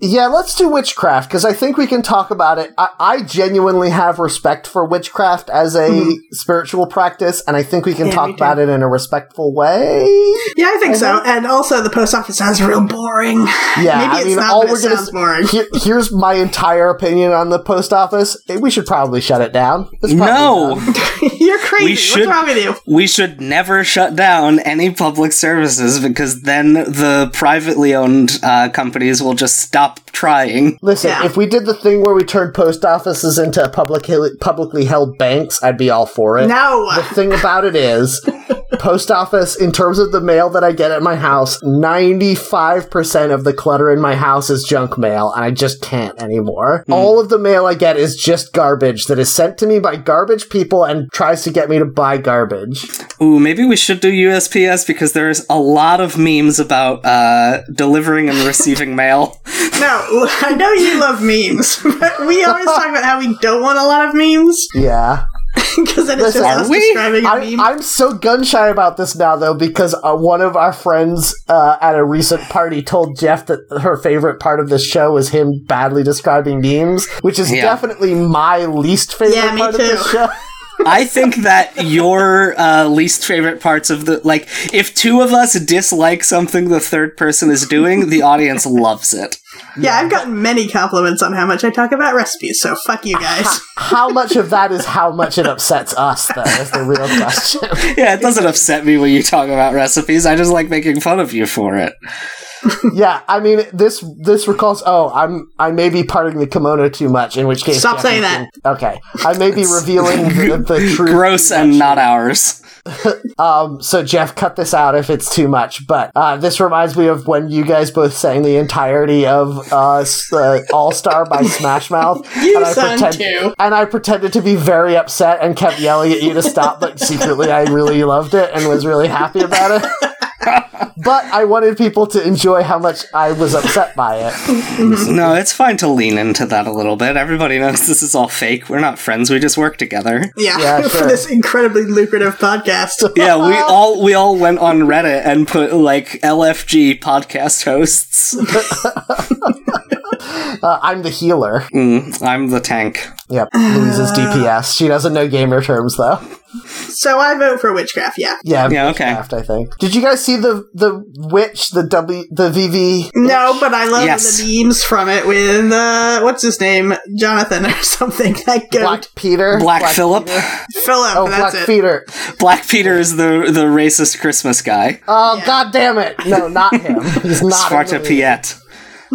Yeah, let's do witchcraft because I think we can talk about it. I, I genuinely have respect for witchcraft as a spiritual practice, and I think we can Yeah, talk me too. about it in a respectful way. Yeah, I think so. And also, the post office sounds real boring. Yeah, Maybe I it's mean, not, all but we're gonna sounds s- boring. Here, here's my entire opinion on the post office. We should probably shut it down. It's probably No! done. You're crazy. We should- What's wrong with you? We should never shut down any public services because then the privately owned uh, companies will just stop trying. Listen, Yeah. if we did the thing where we turned post offices into public, publicly held banks, I'd be all for it. No. The thing about it is, post office, in terms of the mail that I get at my house, 95% of the clutter in my house is junk mail, and I just can't anymore. All of the mail I get is just garbage that is sent to me by garbage people and tries to get me to buy garbage. Ooh, maybe we should do USPS because there's a lot of memes about uh, delivering and receiving mail. No, I know you love memes, but we always talk about how we don't want a lot of memes Yeah. because then it's Listen, just us we? describing a I, meme. I'm so gun shy about this now, though, because uh, one of our friends uh, at a recent party told Jeff that her favorite part of this show was him badly describing memes, which is Yeah. definitely my least favorite Yeah, me part of this too. show. I think that your uh, least favorite parts of the like, if two of us dislike something the third person is doing, the audience loves it. yeah, I've gotten many compliments on how much I talk about recipes, so fuck you guys. how much of that is how much it upsets us, though, is the real question. Yeah, it doesn't upset me when you talk about recipes. I just like making fun of you for it. Yeah, I mean, this this recalls. Oh, I'm I may be parting the kimono too much. In which case, Stop saying that. Okay, I may be revealing the, the truth. Gross and not ours. Um, so Jeff, cut this out if it's too much. But uh, this reminds me of when you guys both sang the entirety of uh, uh, All Star by Smash Mouth. You and I sang pretend- too. And I pretended to be very upset and kept yelling at you to stop, but secretly I really loved it and was really happy about it. But I wanted people to enjoy how much I was upset by it. No, it's fine to lean into that a little bit. Everybody knows this is all fake. We're not friends. We just work together. Yeah, Yeah, for this incredibly lucrative podcast. Yeah, we all we all went on Reddit and put like LFG podcast hosts. Uh, I'm the healer. Mm, I'm the tank. Yep, Louise's DPS. She doesn't know gamer terms though. So I vote for witchcraft. Yeah. Yeah, Yeah, okay. Witchcraft, I think. Did you guys see the the witch, the W, the VV? No, but I love Yes. the memes from it with uh, what's his name, Jonathan or something. That goat, Black Peter, Black, Philip, Peter? Philip. Oh, that's Black it. Peter. Black Peter is the the racist Christmas guy. Oh, Yeah. god damn it! No, not him. He's not. in the Sparta movie.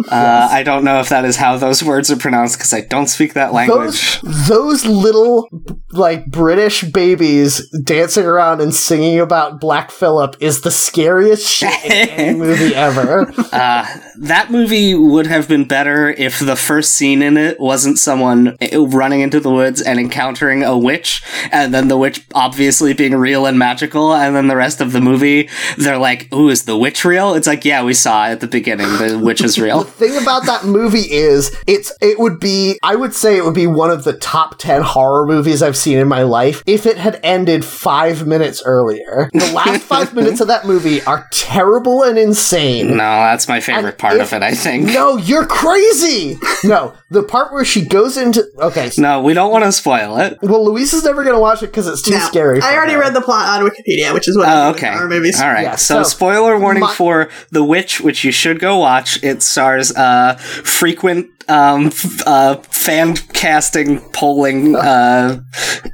Uh, I don't know if that is how those words are pronounced because I don't speak that language. Those those little like British babies dancing around and singing about Black Phillip is the scariest shit in any movie ever. Uh, that movie would have been better if the first scene in it wasn't someone running into the woods and encountering a witch, and then the witch obviously being real and magical, and then the rest of the movie, they're like, "Ooh, is the witch real?" It's like, yeah, we saw at the beginning the witch is real. thing about that movie is it's it would be I would say it would be one of the top 10 horror movies I've seen in my life if it had ended 5 minutes earlier. The last 5 minutes of that movie are terrible and insane. No, that's my favorite And part if- of it. I think. No, you're crazy. No, the part where she goes into okay. so- No, we don't want to spoil it. well, Louise is never gonna watch it because it's too No, scary. for I already her. read the plot on Wikipedia, which is what Oh, I do with okay. horror movies. All right. Yeah, so, so spoiler warning my- for The Witch, which you should go watch. It's stars stars, uh, frequent um, f- uh, fan casting polling uh,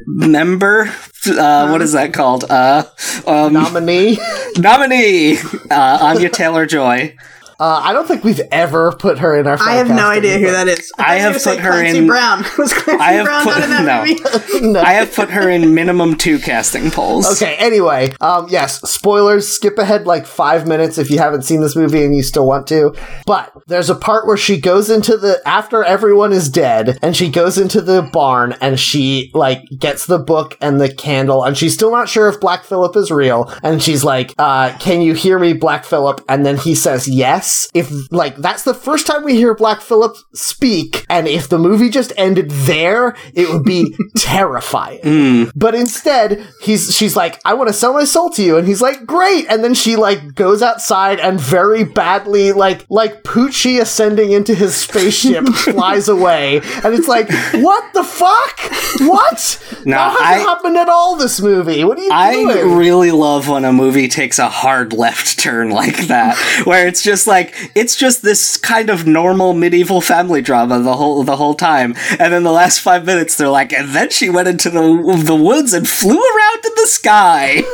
member. Uh, what is that called? Uh, um, Nominee. nominee uh, Anya Taylor Joy. Uh, I don't think we've ever put her in our. I have no idea who that is. I thought you have put her Clancy in- Brown. Was Clancy I have Brown put- not in that no. movie? I have put her in minimum two casting polls. Okay, anyway, um, yes, spoilers, skip ahead like five minutes if you haven't seen this movie and you still want to. But there's a part where she goes into the, after everyone is dead, and she goes into the barn and she, like, gets the book and the candle, and she's still not sure if Black Phillip is real, and she's like, uh, can you hear me, Black Phillip? And then he says yes. If, like, that's the first time we hear Black Phillip speak, and if the movie just ended there, it would be terrifying. Hmm. But instead, he's she's like, I want to sell my soul to you, and he's like, great. And then she like goes outside and very badly, like like Poochie ascending into his spaceship, flies away, and it's like, what the fuck? What? No, that hasn't I- happened at all. This movie. What are you I doing? really love when a movie takes a hard left turn like that, where it's just like it's just this kind of normal medieval family drama the whole the whole time, and then the last five minutes they're like, and then she went into the the woods and flew around in the sky.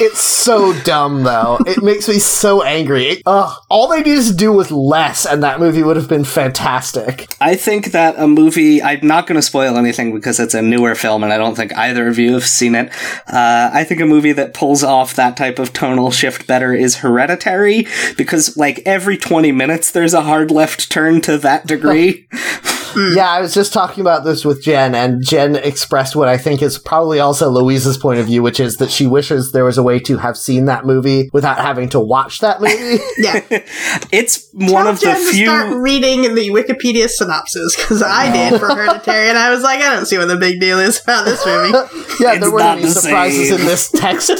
it's so dumb though. It makes me so angry. It, ugh, all they needed to do was less, and that movie would have been fantastic. I think that a movie. I'm not going to spoil anything because it's a newer film, and I don't think either of you have seen it. Uh, I think a movie that pulls off that type of tonal shift better is Hereditary, because like every 20 minutes there's a hard left turn to that degree. Yeah, I was just talking about this with Jen, and Jen expressed what I think is probably also Louise's point of view, which is that she wishes there was a way to have seen that movie without having to watch that movie. Yeah. it's one Tell of the Jen to start reading the Wikipedia synopsis because I did for Hereditary, and I was like, I don't see what the big deal is about this movie. yeah, It's there weren't not any the surprises same. in this text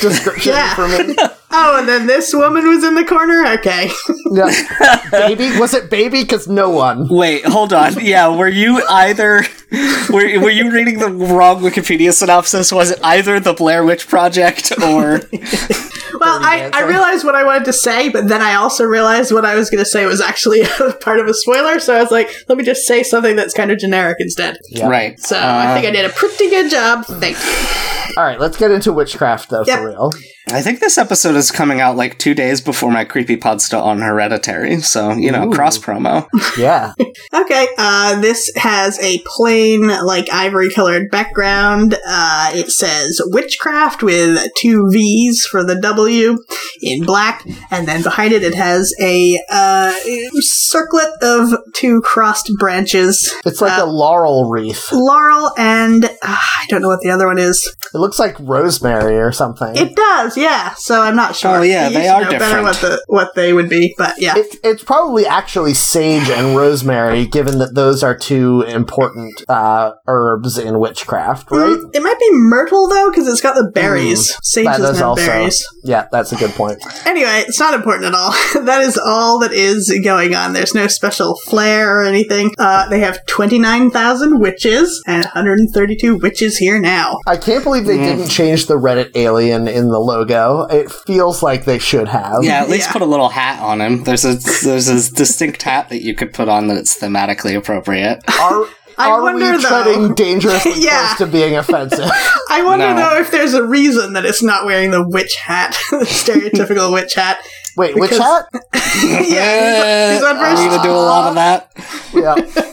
description Yeah. for me. Oh, and then this woman was in the corner. Okay, Yeah. baby? Was it baby? Because no one. Wait, hold on. Yeah, were you either were, were you reading the wrong Wikipedia synopsis? Was it either the Blair Witch Project or well, I, I realized what I wanted to say, but then I also realized what I was going to say was actually part of a spoiler. So I was like, let me just say something that's kind of generic instead. Yeah. right? So I think I did a pretty good job. Thank you. All right, let's get into witchcraft, though, Yep. for real. I think this episode is coming out like two days before my creepy creepypasta on Hereditary, so you know, Ooh. cross promo. Yeah. Okay, uh, this has a plain, like, ivory colored background. Uh, it says witchcraft with two V's for the W in black, and then behind it, it has a uh, circlet of two crossed branches. It's like Uh, a laurel wreath. Laurel and uh, I don't know what the other one is. It looks like rosemary or something. It does, yeah. So I'm not sure. Oh, yeah, You they are know better different. what the what they would be, but yeah. It, it's probably actually sage and rosemary, given that those are two important uh, herbs in witchcraft, right? Mm, It might be myrtle though, because it's got the berries. Sage That doesn't is have also. berries. Yeah, that's a good point. Anyway, it's not important at all. that is all that is going on. There's no special flair or anything. Uh, they have 29,000 witches and 132 witches here now. I can't believe they didn't change the Reddit alien in the logo. It feels like they should have. Yeah, at least Yeah. put a little hat on him. There's a there's a distinct hat that you could put on that it's thematically appropriate. Are, I are wonder, we though- treading dangerously Yeah. close to being offensive? I wonder No. though if there's a reason that it's not wearing the witch hat, the stereotypical witch hat. Wait, which Because- hat? yeah, he's on, he's on I first. need to do a lot of that. Yeah.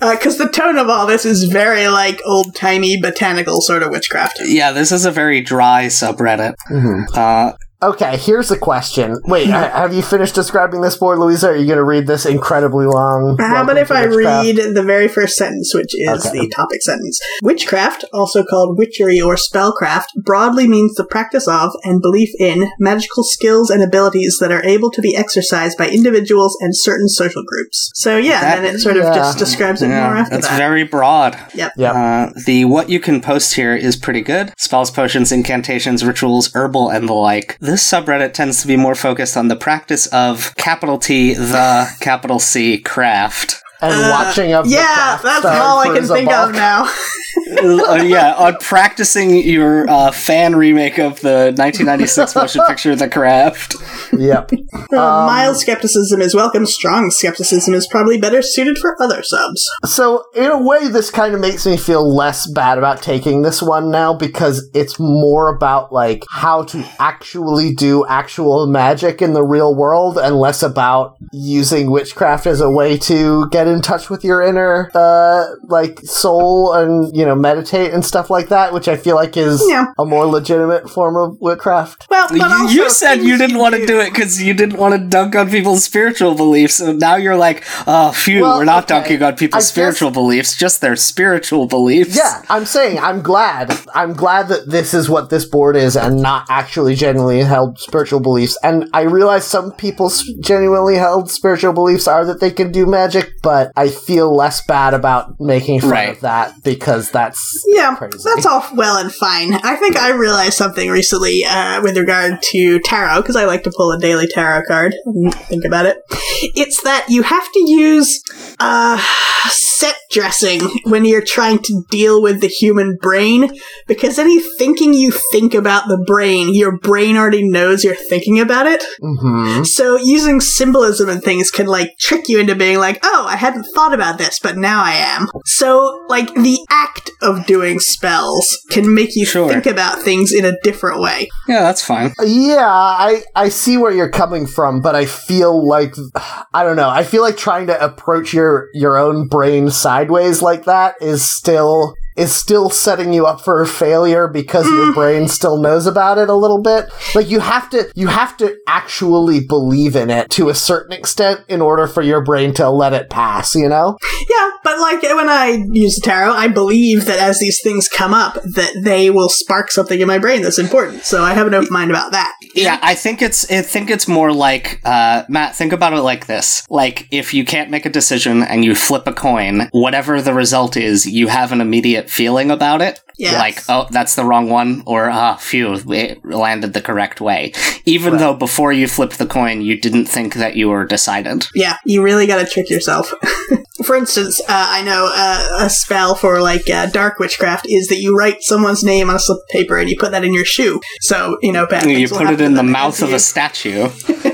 Uh, because the tone of all this is very like old timey botanical sort of witchcraft. Yeah, this is a very dry subreddit. Mm-hmm. Uh, Okay, here's a question. Wait, ha- have you finished describing this board, Louisa? Are you going to read this incredibly long? How about if I read the very first sentence, which is Okay. the topic sentence? Witchcraft, also called witchery or spellcraft, broadly means the practice of and belief in magical skills and abilities that are able to be exercised by individuals and certain social groups. So yeah, That- then it sort of just describes it more yeah, after that's that. very broad. yep. Yeah. Uh, the what you can post here is pretty good. Spells, potions, incantations, rituals, herbal, and the like. This subreddit tends to be more focused on the practice of capital T, the capital C, craft. And watching of the Yeah, craft that's all I can think Balk. of now. uh, yeah, on practicing your uh, fan remake of the 1996 motion picture The Craft. yep. Uh, Um, mild skepticism is welcome. Strong skepticism is probably better suited for other subs. So, in a way, this kind of makes me feel less bad about taking this one now because it's more about, like, how to actually do actual magic in the real world and less about using witchcraft as a way to get in touch with your inner, uh, like, soul and, you know, meditate and stuff like that, which I feel like is Yeah. a more legitimate form of witchcraft. Well, but You, also you said you didn't want to do it because you didn't want to dunk on people's spiritual beliefs. So now you're like, oh, phew, Well, we're not okay. dunking on I people's guess- spiritual beliefs, just their spiritual beliefs. Yeah, I'm saying I'm glad. I'm glad that this is what this board is and not actually genuinely held spiritual beliefs. And I realize some people's genuinely held spiritual beliefs are that they can do magic, but I feel less bad about making fun Right. of that because that's Yeah, crazy. that's all well and fine. I think I realized something recently uh, with regard to tarot because I like to pull a daily tarot card. and Think about it. It's that you have to use uh, set dressing when you're trying to deal with the human brain because any thinking you think about the brain, your brain already knows you're thinking about it. hmm So using symbolism and things can like trick you into being like, oh, I hadn't thought about this, but now I am. So like the act of doing spells can make you Sure. think about things in a different way. Yeah, that's fine. Yeah, I I see where you're coming from, but I feel like I don't know. I feel like trying to approach your your own brain sideways like that is still is still setting you up for a failure because your brain still knows about it a little bit. Like you have to you have to actually believe in it to a certain extent in order for your brain to let it pass, you know? Yeah, but like when I use the tarot, I believe that as these things come up, that they will spark something in my brain that's important. So I have an open mind about that. Yeah, I think it's I think it's more like uh, Matt. Think about it like this: like if you can't make a decision and you flip a coin, whatever the result is, you have an immediate feeling about it. Yes. Like, oh, that's the wrong one, or ah, phew, it landed the correct way. Even though before you flipped the coin, you didn't think that you were decided. Yeah, you really gotta trick yourself. for instance, uh, I know uh, a spell for like uh, dark witchcraft is that you write someone's name on a slip of paper and you put that in your shoe. So you know, You put it in the mouth of you- a statue.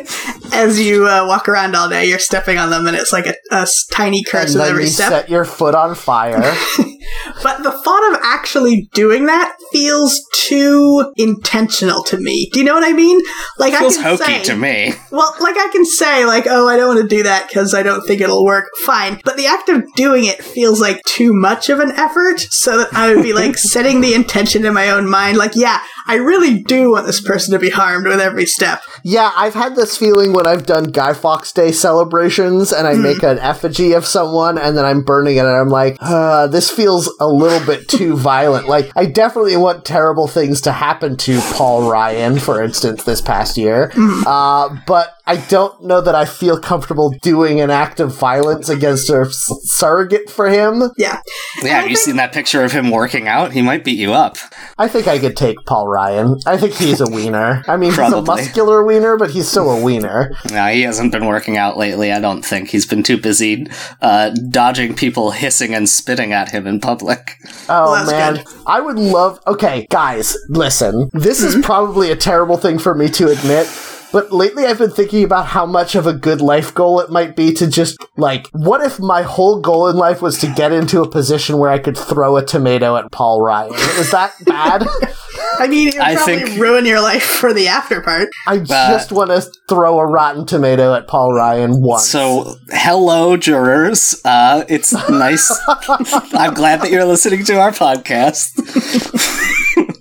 as you uh, walk around all day. You're stepping on them, and it's like a tiny curse And with then every you step. set your foot on fire. But the thought of actually doing that feels too intentional to me. Do you know what I mean? Like it Feels I can hokey say, to me. Well, like I can say, like, oh, I don't want to do that because I don't think it'll work. Fine. But the act of doing it feels like too much of an effort. So that I would be like setting the intention in my own mind, like, yeah, I really do want this person to be harmed with every step. Yeah, I've had this feeling when I've done Guy Fawkes Day celebrations and I make an effigy of someone and then I'm burning it and I'm like, uh, this feels a little bit too violent. Like, I definitely want terrible things to happen to Paul Ryan, for instance, this past year. Uh, but I don't know that I feel comfortable doing an act of violence against a surrogate for him. Yeah. Yeah, have you think- seen that picture of him working out? He might beat you up. I think I could take Paul Ryan. I think he's a wiener. I mean, he's a muscular wiener, but he's still a wiener. No, he hasn't been working out lately, I don't think. He's been too busy uh, dodging people hissing and spitting at him in public. Oh Well, man, good. I would love. Okay, guys, listen. This Mm-hmm. is probably a terrible thing for me to admit. But lately I've been thinking about how much of a good life goal it might be to just, like, what if my whole goal in life was to get into a position where I could throw a tomato at Paul Ryan? Is that bad? I mean, it would I probably think- ruin your life for the after part. I just want to throw a rotten tomato at Paul Ryan once. So, hello, jurors. Uh, it's nice. I'm glad that you're listening to our podcast.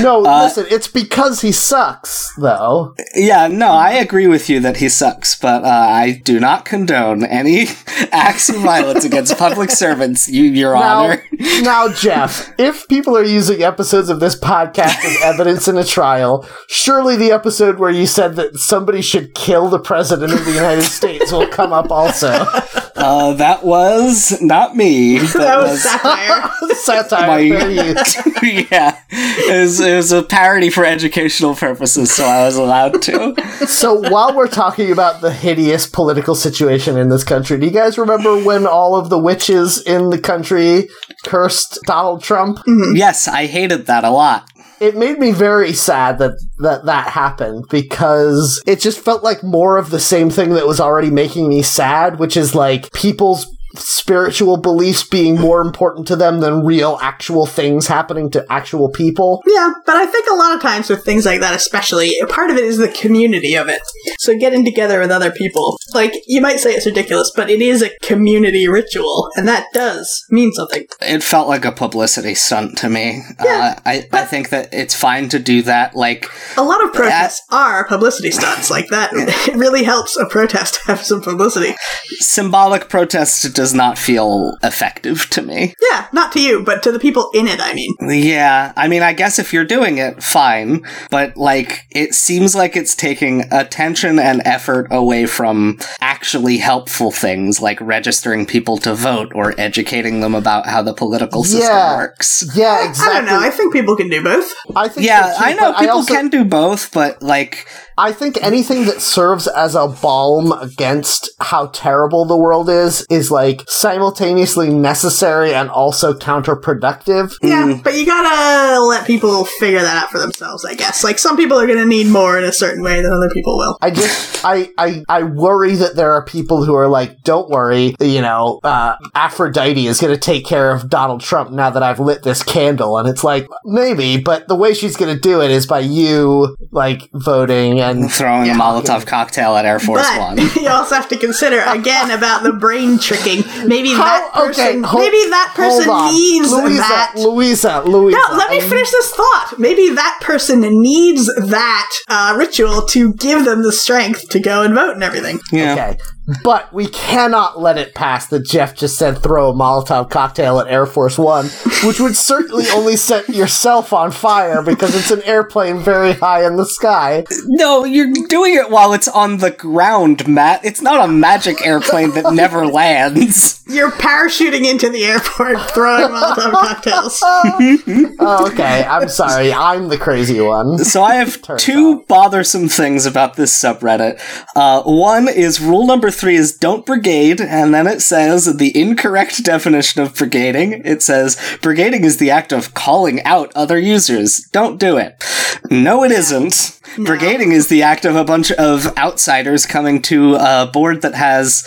no, uh, listen, it's because he sucks, though. Yeah, no, I agree with you that he sucks, but uh, I do not condone any acts of violence against public servants, you, Your Now, Honor. now, Jeff, if people are using episodes of this podcast as evidence in a trial, surely the episode where you said that somebody should kill the president of the United States will come up also. Uh, that was not me. That, That was satire. Satire, My- yeah, it was, it was a parody for educational purposes, so I was allowed to. So while we're talking about the hideous political situation in this country, do you guys remember when all of the witches in the country cursed Donald Trump? Yes, I hated that a lot. It made me very sad that, that that happened because it just felt like more of the same thing that was already making me sad, which is like people's spiritual beliefs being more important to them than real actual things happening to actual people. Yeah, but I think a lot of times with things like that, especially, part of it is the community of it. So getting together with other people. Like, you might say it's ridiculous, but it is a community ritual, and that does mean something. It felt like a publicity stunt to me. Yeah, uh, I, I think that it's fine to do that. Like, A lot of protests are publicity stunts like that. It really helps a protest have some publicity. symbolic protests does not feel effective to me. Yeah, not to you, but to the people in it, I mean. Yeah, I mean, I guess if you're doing it, fine. But, like, it seems like it's taking attention and effort away from actually helpful things like registering people to vote or educating them about how the political system Yeah. works. Yeah, exactly. I don't know. I think people can do both. I think Yeah, so too, I know but people also- can do both, but, like, I think anything that serves as a balm against how terrible the world is is like simultaneously necessary and also counterproductive. Yeah, but you gotta let people figure that out for themselves, I guess. Like, some people are gonna need more in a certain way than other people will. I just I, I I worry that there are people who are like, don't worry, you know, uh, Aphrodite is going to take care of Donald Trump now that I've lit this candle, and it's like maybe, but the way she's going to do it is by you like voting and throwing a Molotov cocktail at Air Force But One. you also have to consider again about the brain tricking. Maybe How- that person, hold- maybe that person needs Louisa, that. Louisa, Louisa. no, let me finish this thought. Maybe that person needs that uh, ritual to give them the strength to go and vote and everything. Yeah. Okay. But we cannot let it pass that Jeff just said throw a Molotov cocktail at Air Force One, which would certainly only set yourself on fire because it's an airplane very high in the sky. No, you're doing it while it's on the ground, Matt. It's not a magic airplane that never lands. You're parachuting into the airport, throwing Molotov cocktails. Oh, okay. I'm sorry. I'm the crazy one. So I have Turns two bothersome things about this subreddit. Uh, one is rule number three is don't brigade, and then it says the incorrect definition of brigading. It says brigading is the act of calling out other users. Don't do it. No, it isn't. Brigading is the act of a bunch of outsiders coming to a board that has,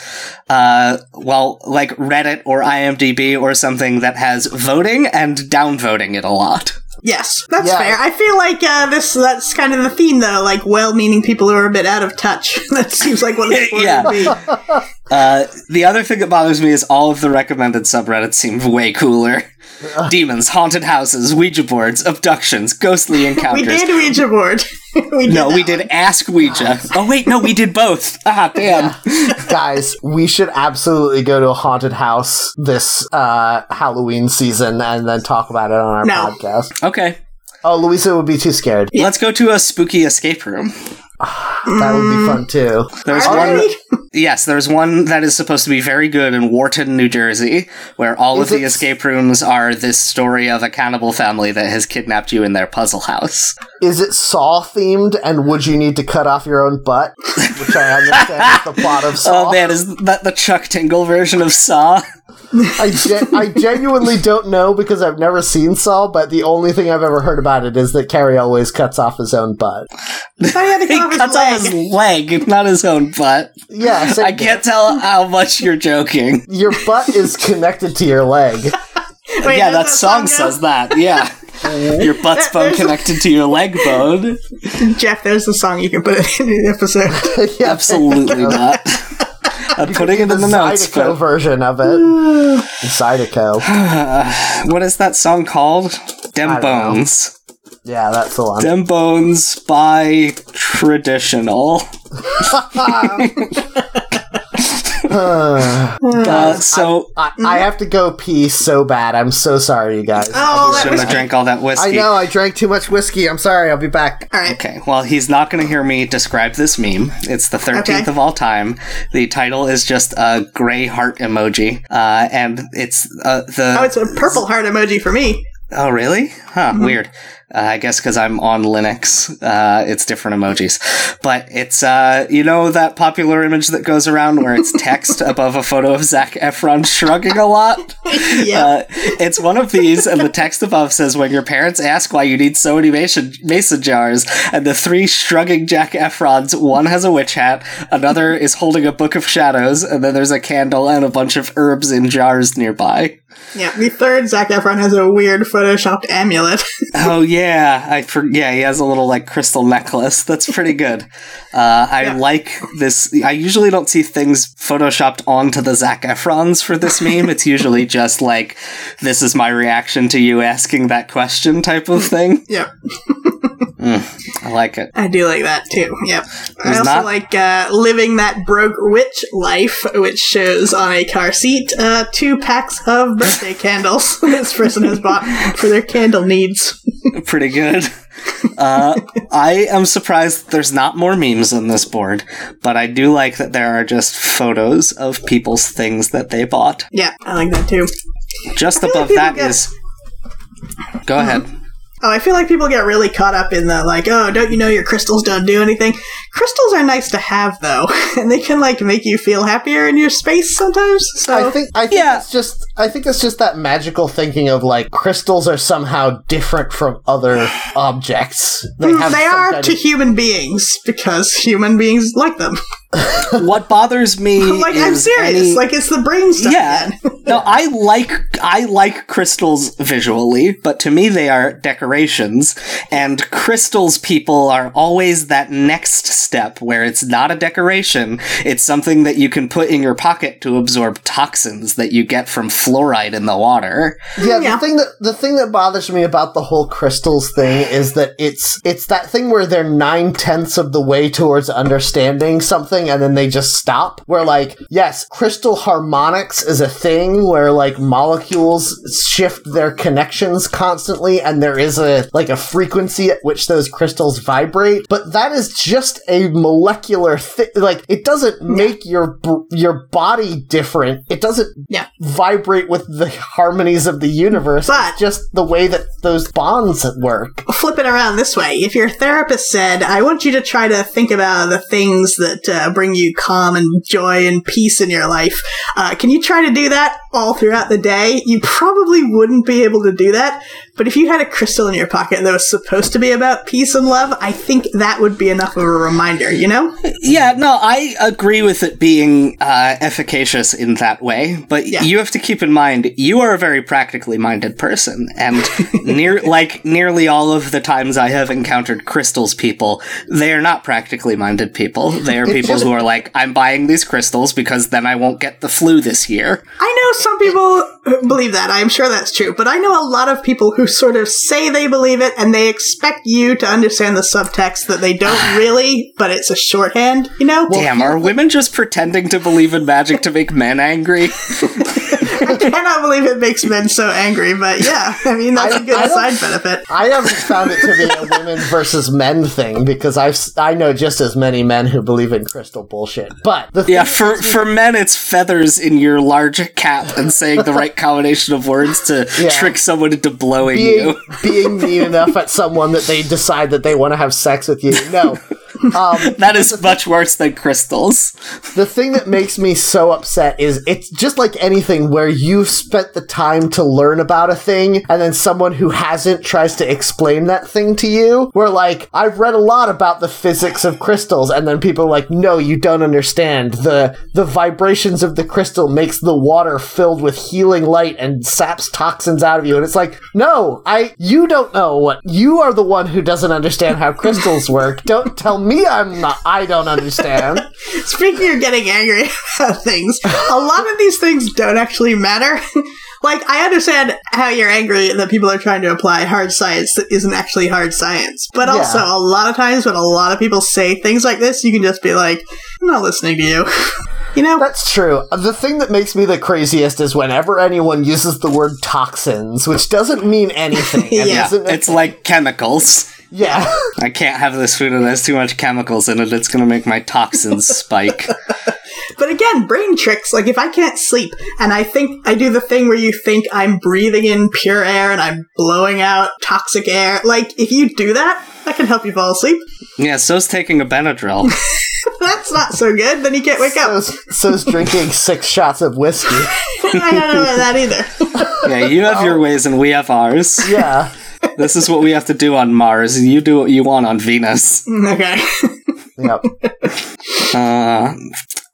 uh, well, like Reddit or IMDb or something that has voting and downvoting it a lot. Yes, that's Yeah. fair. I feel like uh, this that's kind of the theme, though. Like well-meaning people who are a bit out of touch. that seems like what this board Yeah. would be. Uh, the other thing that bothers me is all of the recommended subreddits seem way cooler. Demons, haunted houses, Ouija boards, abductions, ghostly encounters. We did Ouija board. we did no, we one. did Ask Ouija. Oh wait, no, we did both. Ah, damn. Guys, we should absolutely go to a haunted house this uh, Halloween season and then talk about it on our No. podcast. Okay, Oh, Louisa would be too scared. let's go to a spooky escape room. That would be fun too. There's Are one. they? Yes, there's one that is supposed to be very good in Wharton, New Jersey, where all Is of the escape rooms are this story of a cannibal family that has kidnapped you in their puzzle house. Is it Saw themed and would you need to cut off your own butt? Which I understand is the plot of oh, Saw. Oh man, is that the Chuck Tingle version of Saw? I, gen- I genuinely don't know because I've never seen Saw, but the only thing I've ever heard about it is that Cary Elwes cuts off his own butt. He He cut off his cuts leg. off his leg, not his own butt. Yeah, same I can't tell how much you're joking. Your butt is connected to your leg. Wait, yeah, does that song go? says that. Yeah. Your butt's bone There's a- connected to your leg bone. Jeff, there's a song you can put in the episode. yeah, Absolutely not. I'm putting it in the notes, Zydeco but version of it. Zydeco. what is that song called? Dem I don't know. Bones. Yeah, that's the one. Dem Bones by Traditional. Uh, so I, I have to go pee so bad. I'm so sorry, you guys. Oh, that shouldn't was have drank all that whiskey. I know I drank too much whiskey. I'm sorry. I'll be back. all right. Okay, well, he's not going to hear me describe this meme. It's the 13th Okay. of all time. The title is just a gray heart emoji. Uh, and it's uh, the. Oh, it's a purple heart emoji for me. Oh, really? Huh, weird. Uh, I guess because I'm on Linux, uh, it's different emojis. But it's, uh, you know, that popular image that goes around where it's text above a photo of Zac Efron shrugging a lot? Yeah. Uh, it's one of these, and the text above says, When your parents ask why you need so many mason, mason jars, and the three shrugging Jack Efrons, one has a witch hat, another is holding a book of shadows, and then there's a candle and a bunch of herbs in jars nearby. Yeah. The third Zac Efron has a weird photoshopped amulet. Oh yeah, I for yeah, he has a little like crystal necklace. That's pretty good. Uh, I Yeah. like this. I usually don't see things photoshopped onto the Zac Efrons for this meme. It's usually just like, "This is my reaction to you asking that question" type of thing. yep. I like it. I do like that too. Yep. I also not- like uh, living that broke witch life, which shows on a car seat uh, two packs of birthday candles this person has bought for their candle needs. Pretty good. Uh, I am surprised there's not more memes on this board, but I do like that there are just photos of people's things that they bought. Yeah, I like that too. Just like above people that get- is. Go ahead. Oh, I feel like people get really caught up in the like, oh, don't you know your crystals don't do anything? Crystals are nice to have though, and they can like make you feel happier in your space sometimes. So I think I think Yeah. it's just I think it's just that magical thinking of like crystals are somehow different from other objects. They, Mm, have they are to of- human beings because human beings like them. what bothers me like I'm serious. any- Like it's the brain stuff. yeah no i like i like crystals visually but to me they are decorations and crystals people are always that next step where it's not a decoration it's something that you can put in your pocket to absorb toxins that you get from fluoride in the water Yeah, oh, Yeah. the thing that the thing that bothers me about the whole crystals thing is that it's it's that thing where they're nine tenths of the way towards understanding something and then they just stop. Where like, yes, crystal harmonics is a thing where like molecules shift their connections constantly and there is a like a frequency at which those crystals vibrate, but that is just a molecular thing. Like it doesn't make your b- your body different. It doesn't Yeah. vibrate with the harmonies of the universe. But- it's just the way that those bonds work. Flip it around this way. If your therapist said, "I want you to try to think about the things that uh, bring you calm and joy and peace in your life," uh, can you try to do that all throughout the day? You probably wouldn't be able to do that. But if you had a crystal in your pocket that was supposed to be about peace and love, I think that would be enough of a reminder. You know? Yeah, no, I agree with it being uh, efficacious in that way, but Yeah. you have to keep in mind you are a very practically minded person, and near like nearly all of the times I have encountered crystals people, they are not practically minded people. They are people who are like, I'm buying these crystals because then I won't get the flu this year. I know some people believe that. I'm sure that's true. But I know a lot of people who sort of say they believe it and they expect you to understand the subtext that they don't really, but it's a shorthand, you know? Damn, are women just pretending to believe in magic to make men angry? I cannot believe it makes men so angry, but yeah, I mean, that's a I- good I side benefit. I haven't found it to be a women versus men thing because I've I know just as many men who believe in crystal bullshit. But the Yeah, thing- for for men, it's feathers in your large cap and saying the right combination of words to Yeah. trick someone into blowing being you. being mean enough at someone that they decide that they want to have sex with you. No. Um, That is much worse than crystals. the thing that makes me so upset is it's just like anything where you've spent the time to learn about a thing and then someone who hasn't tries to explain that thing to you. Where like, I've read a lot about the physics of crystals and then people are like, no, you don't understand. The, the vibrations of the crystal makes the water filled with healing light and saps toxins out of you. And it's like, no, I, you don't know what, you are the one who doesn't understand how crystals work. Don't tell me I'm not, I don't understand. Speaking of getting angry about things, a lot of these things don't actually matter. like, I understand how you're angry that people are trying to apply hard science that isn't actually hard science. But Yeah. also, a lot of times when a lot of people say things like this, you can just be like, I'm not listening to you. you know? That's true. The thing that makes me the craziest is whenever anyone uses the word toxins, which doesn't mean anything. and Yeah. isn't a- It's like chemicals. Yeah. I can't have this food that has too much chemicals in it. It's going to make my toxins spike. But again, brain tricks. Like if I can't sleep and I think I do the thing where you think I'm breathing in pure air and I'm blowing out toxic air. Like if you do that, that can help you fall asleep. Yeah, so's taking a Benadryl. That's not so good. Then you can't wake up. So's, so's drinking six shots of whiskey. I don't know about that either. yeah, you have your ways and we have ours. Yeah. This is what we have to do on Mars. You do what you want on Venus. okay. Yep. Uh,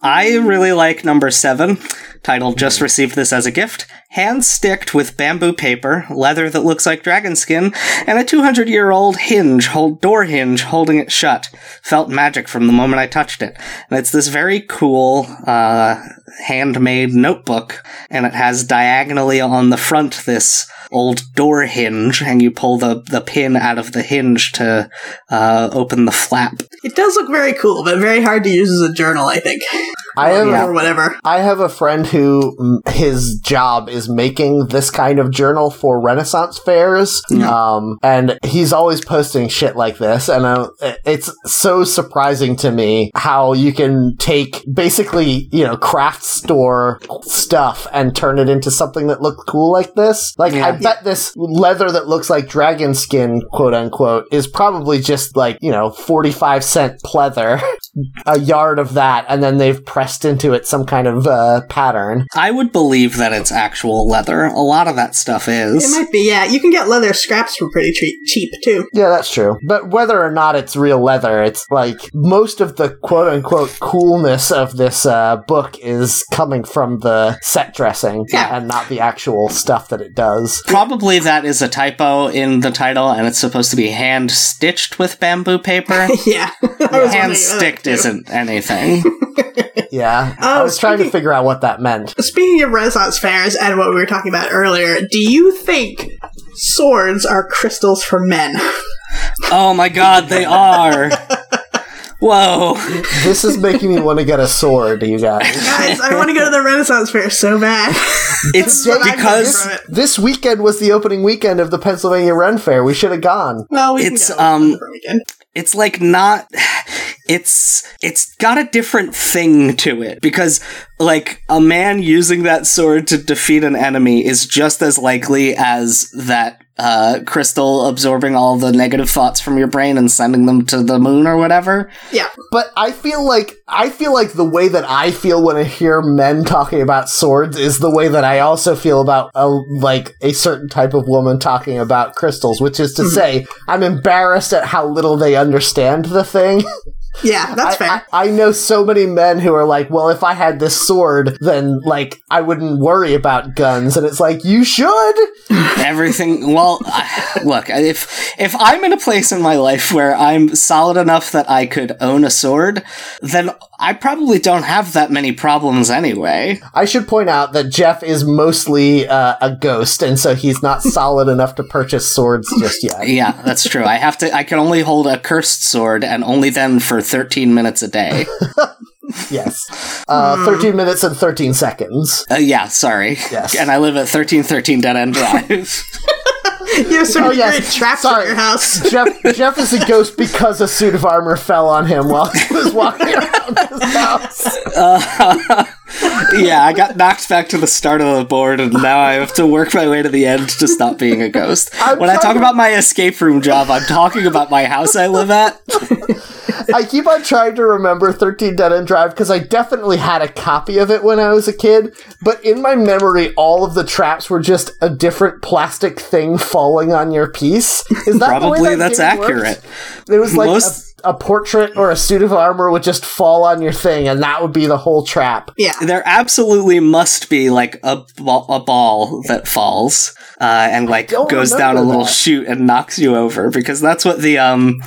I really like number seven, titled Just Received This as a Gift. Hand sticked with bamboo paper, leather that looks like dragon skin, and a 200 year old hinge, hold, door hinge holding it shut. Felt magic from the moment I touched it. And it's this very cool, uh, handmade notebook, and it has diagonally on the front this old door hinge, and you pull the, the pin out of the hinge to uh, open the flap. It does look very cool, but very hard to use as a journal, I think. I have Or whatever. I have a friend who mm, his job is making this kind of journal for Renaissance fairs, um, and he's always posting shit like this. And uh, it's so surprising to me how you can take basically you know craft store stuff and turn it into something that looks cool like this. Like I bet this leather that looks like dragon skin, quote unquote, is probably just like you know forty five cent pleather, a yard of that, and then they've pressed into it some kind of uh, pattern. I would believe that it's actual leather. A lot of that stuff It is. might be, yeah. You can get leather scraps for pretty cheap, cheap too. Yeah, that's true. But whether or not it's real leather, it's like most of the quote unquote coolness of this uh, book is coming from the set dressing Yeah. and not the actual stuff that it does. Probably that is a typo in the title, and it's supposed to be hand stitched with bamboo paper. yeah. I hand about sticked isn't anything. Yeah. I Oh, was trying to figure out what that meant. Speaking of Renaissance fairs and what we were talking about earlier, do you think swords are crystals for men? oh my god, they are! Whoa. This is making me want to get a sword, you guys. Guys, I want to go to the Renaissance fair so bad. It's what I'm because it. This weekend was the opening weekend of the Pennsylvania Ren Fair. We should have gone. Well, we It's, can go um, for a weekend. it's like not it's it's got a different thing to it because like a man using that sword to defeat an enemy is just as likely as that uh, crystal absorbing all the negative thoughts from your brain and sending them to the moon or whatever. Yeah. But I feel like I feel like the way that I feel when I hear men talking about swords is the way that I also feel about a like a certain type of woman talking about crystals, which is to Hmm. say, I'm embarrassed at how little they understand the thing. Yeah, that's I, fair. I, I know so many men who are like, well, if I had this sword, then like I wouldn't worry about guns, and it's like you should. Everything. Well, look, if if I'm in a place in my life where I'm solid enough that I could own a sword, then I probably don't have that many problems anyway. I should point out that Jeff is mostly uh, a ghost, and so he's not solid enough to purchase swords just yet. Yeah, that's true. I have to. I can only hold a cursed sword, and only then for 13 minutes a day. Yes. Uh, 13 minutes and 13 seconds. Uh, yeah, sorry. Yes. And I live at 1313 Dead End Drive. you have so Oh, many yes. great traps Sorry. in your house. Jeff, Jeff is a ghost because a suit of armor fell on him while he was walking around his house. Uh, yeah, I got knocked back to the start of the board, and now I have to work my way to the end to stop being a ghost. I'm when I talk to- about my escape room job, I'm talking about my house I live at. I keep on trying to remember 13 Dead End Drive because I definitely had a copy of it when I was a kid, but in my memory, all of the traps were just a different plastic thing falling on your piece. Is that Probably that that's game worked? accurate. It was like Most- a, a portrait or a suit of armor would just fall on your thing, and that would be the whole trap. Yeah. There absolutely must be like a, ball, a ball that falls uh, and like goes down a little that. chute and knocks you over because that's what the um,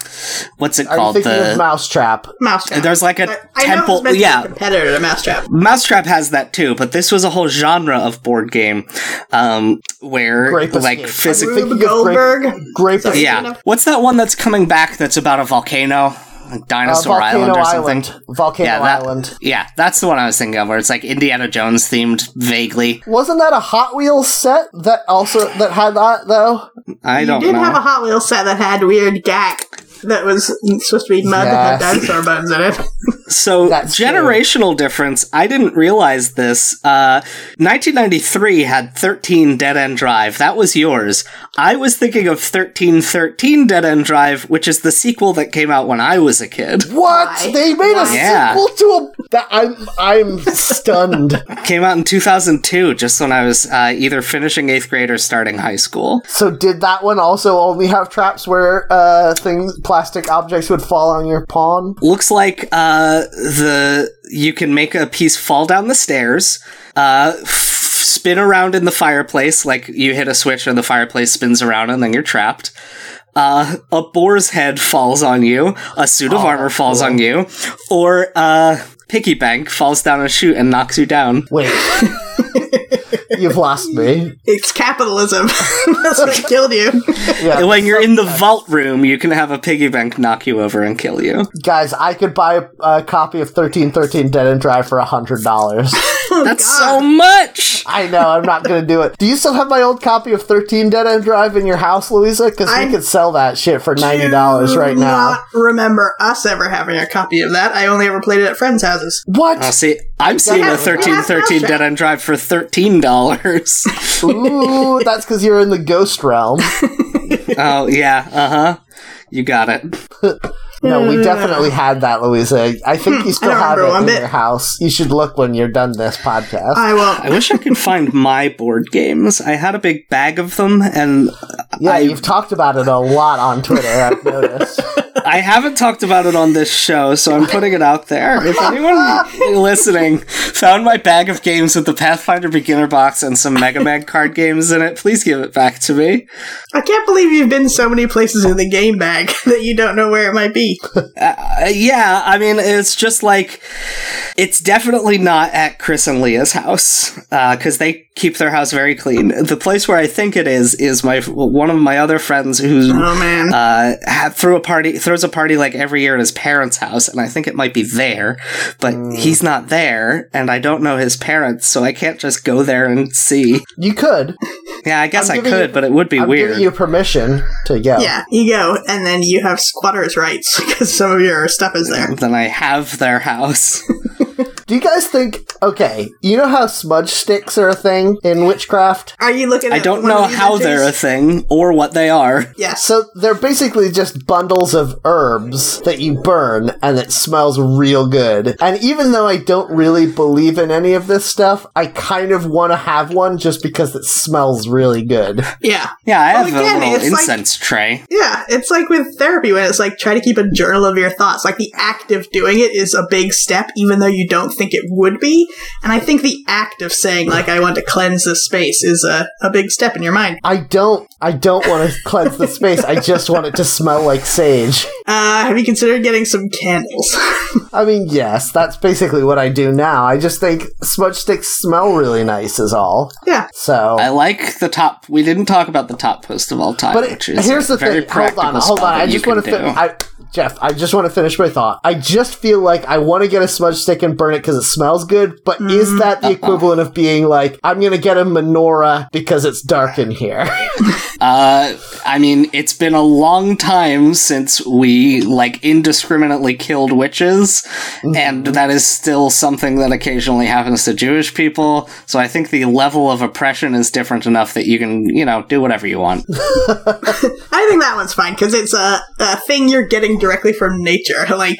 what's it Are you called? thinking The of Mousetrap? Mousetrap. there's like a I, I know temple. it's meant to yeah, a competitor to Mousetrap. Mousetrap has that too, but this was a whole genre of board game um, where Grape like Escape. physically. Thinking of Grape- Goldberg. Grape Sorry. Yeah, what's that one that's coming back? That's about a volcano, like Uh, Dinosaur Island or Island. something. Volcano Yeah, that- Island. Yeah, that's the one I was thinking of, where it's like Indiana Jones themed vaguely. Wasn't that a Hot Wheels set that also that had that though? I don't know. You did know. have a Hot Wheels set that had weird Gak that was supposed to be mud that had dinosaur bones in it. So That's true. generational difference. I didn't realize this. Uh, 1993 had 13 Dead End Drive. That was yours. I was thinking of 1313 Dead End Drive, which is the sequel that came out when I was a kid. What? Why? They made a Yeah. sequel to a. That, I'm I'm stunned. Came out in 2002, just when I was uh, either finishing eighth grade or starting high school. so did that one also only have traps where uh things plastic objects would fall on your pawn? Looks like uh, the you can make a piece fall down the stairs, uh, f- spin around in the fireplace, like you hit a switch and the fireplace spins around, and then you're trapped. Uh, a boar's head falls on you, a suit of armor falls on you, or uh, piggy bank falls down a chute and knocks you down. Wait. You've lost me. It's capitalism. That's what killed you. Yeah. When you're in the vault room, you can have a piggy bank knock you over and kill you. Guys, I could buy a copy of 1313 Dead End Drive for $100 oh, That's God. so much. I know. I'm not going to do it. Do you still have my old copy of 13 Dead End Drive in your house, Louisa? Because we could sell that shit for ninety dollars right now. Not remember us ever having a copy of that. I only ever played it at friends' houses. What? Uh, see, I'm seeing a 1313 Dead End Drive for thirteen dollars. Ooh, that's because you're in the ghost realm. oh yeah. Uh huh. You got it. No, we mm. definitely had that, Louisa. I think hmm, you still have it in bit. your house. You should look when you're done this podcast. I won't. I wish I could find my board games. I had a big bag of them, and yeah, I- you've talked about it a lot on Twitter, I've noticed. I haven't talked about it on this show, so I'm putting it out there. If anyone listening found my bag of games with the Pathfinder beginner box and some Mega Man card games in it, please give it back to me. I can't believe you've been so many places in the game bag that you don't know where it might be. Uh, yeah, I mean, it's just like it's definitely not at Chris and Leah's house because they keep their house very clean. The place where I think it is is my one of my other friends who Oh man. uh, ha- threw a party throws a party like every year at his parents' house, and I think it might be there, but he's not there, and I don't know his parents, so I can't just go there and see. You could. Yeah, I guess I'm I giving could, you- but it would be I'm weird. giving you permission to go. yeah, you go, and then you have squatters' rights because some of your stuff is there. then I have their house. Do you guys think, okay, you know how smudge sticks are a thing in witchcraft? Are you looking? At I don't know of these how they're a thing or what they are. Yeah. So they're basically just bundles of herbs that you burn and it smells real good. And even though I don't really believe in any of this stuff, I kind of want to have one just because it smells really good. yeah. Yeah, I Well, have again, a little it's like- incense tray. Yeah, it's like with therapy when it's like try to keep a journal of your thoughts. Like the act of doing it is a big step, even though you don't think it would be. And I think the act of saying like I want to cleanse this space is a, a big step in your mind. I don't I don't want to cleanse the space. I just want it to smell like sage. Uh, have you considered getting some candles? I mean, yes, that's basically what I do now. I just think smudge sticks smell really nice is all. yeah. So I like the top. We didn't talk about the top post of all time, But which it, is here's a the very thing. Hold on, hold on. I just want to. can Fi- I, Jeff, I just want to finish my thought. I just feel like I want to get a smudge stick and burn it because it smells good. But is that the mm. equivalent of being like, I'm gonna get a menorah because it's dark in here? Uh, I mean, it's been a long time since we like indiscriminately killed witches, Mm-hmm. and that is still something that occasionally happens to Jewish people. So I think the level of oppression is different enough that you can, you know, do whatever you want. I think that one's fine because it's a, a thing you're getting directly from nature. Like,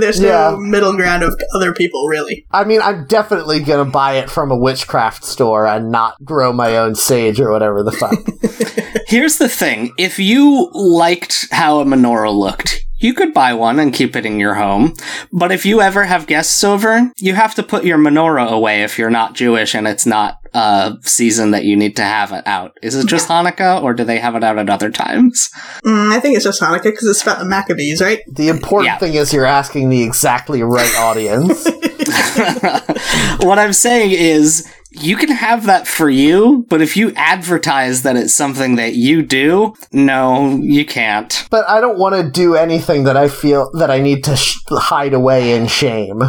there's no Yeah. middle ground of other people, really. I mean, I'm definitely gonna buy it from a witchcraft store and not grow my own sage or whatever the fuck. Here's the thing: if you liked how a menorah looked. You could buy one and keep it in your home, but if you ever have guests over, you have to put your menorah away if you're not Jewish and it's not a season that you need to have it out. Is it just Hanukkah, or do they have it out at other times? Mm, I think it's just Hanukkah because it's about the Maccabees, right? the important Yeah. thing is you're asking the exactly right audience. what I'm saying is, you can have that for you, but if you advertise that it's something that you do, no, you can't. but I don't want to do anything that I feel that I need to sh- hide away in shame.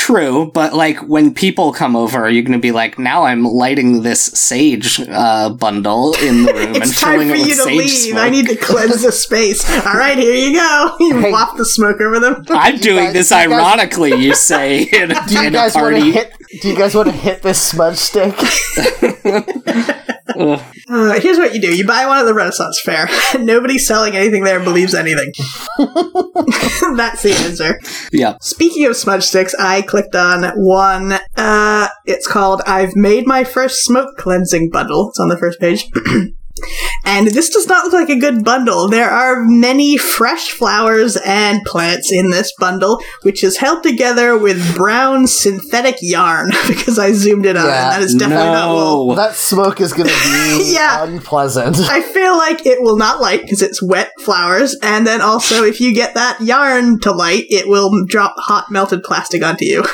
True, but like when people come over, you're going to be like, now I'm lighting this sage uh, bundle in the room and It's time filling for it with you to sage leave. smoke. I need to cleanse the space. All right, here you go. You Hey. waft the smoke over them. I'm doing guys- this you guys- ironically, you say, in, a- Do you in guys a want to party. hit? Do you guys want to hit this smudge stick? Uh, here's what you do: you buy one at the Renaissance Fair. Nobody selling anything there believes anything. That's the answer. yeah. Speaking of smudge sticks, I clicked on one. Uh, it's called "I've Made My First Smoke Cleansing Bundle." It's on the first page. And this does not look like a good bundle. There are many fresh flowers and plants in this bundle, which is held together with brown synthetic yarn because I zoomed in on it. Yeah. and That is definitely not wool. No. that smoke is going to be Yeah. unpleasant. I feel like it will not light because it's wet flowers, and then also if you get that yarn to light, it will drop hot melted plastic onto you.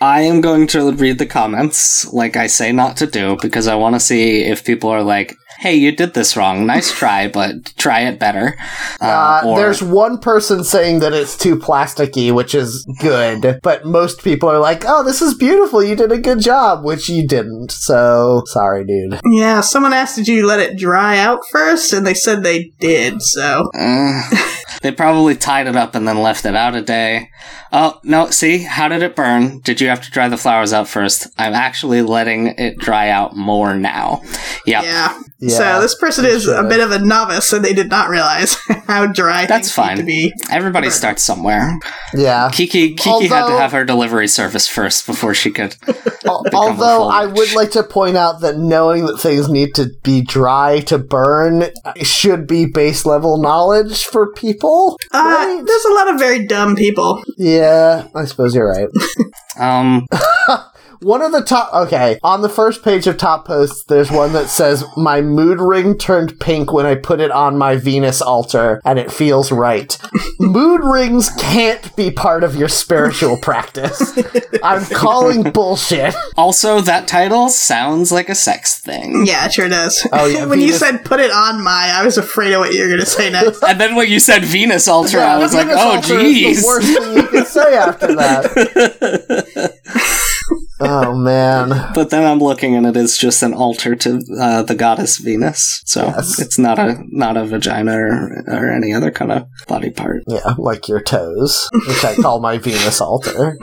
I am going to read the comments like I say not to do because I want to see if people are like, hey, you did this wrong. Nice try, but try it better. Uh, or- there's one person saying that it's too plasticky, which is good, but most people are like, "Oh, this is beautiful. You did a good job," which you didn't. So sorry, dude. Yeah, someone asked, did you let it dry out first? And they said they did, so. Uh, they probably tied it up and then left it out a day. Oh, no, see? How did it burn? Did you have to dry the flowers out first? I'm actually letting it dry out more now. Yep. Yeah. Yeah, so this person is a should've. bit of a novice, and they did not realize how dry That's things need fine. to be. Everybody starts somewhere. Yeah. Kiki Kiki had to have her delivery service first before she could. Al- a Although full I would like to point out that knowing that things need to be dry to burn should be base level knowledge for people. Uh, right? there's a lot of very dumb people. Yeah, I suppose you're right. Um, One of the top, okay, on the first page of top posts, there's one that says, My mood ring turned pink when I put it on my Venus altar, and it feels right. mood rings can't be part of your spiritual practice. I'm calling bullshit. also, that title sounds like a sex thing. Yeah, it sure does. Oh, yeah, when you said put it on my, I was afraid of what you were going to say next. And then when you said Venus altar, I was like, Venus oh, jeez. The worst thing you could say after that. Oh, man. But then I'm looking, and it is just an altar to uh, the goddess Venus. So Yes. it's not a not a vagina or, or any other kind of body part. Yeah, like your toes, which I call my Venus altar.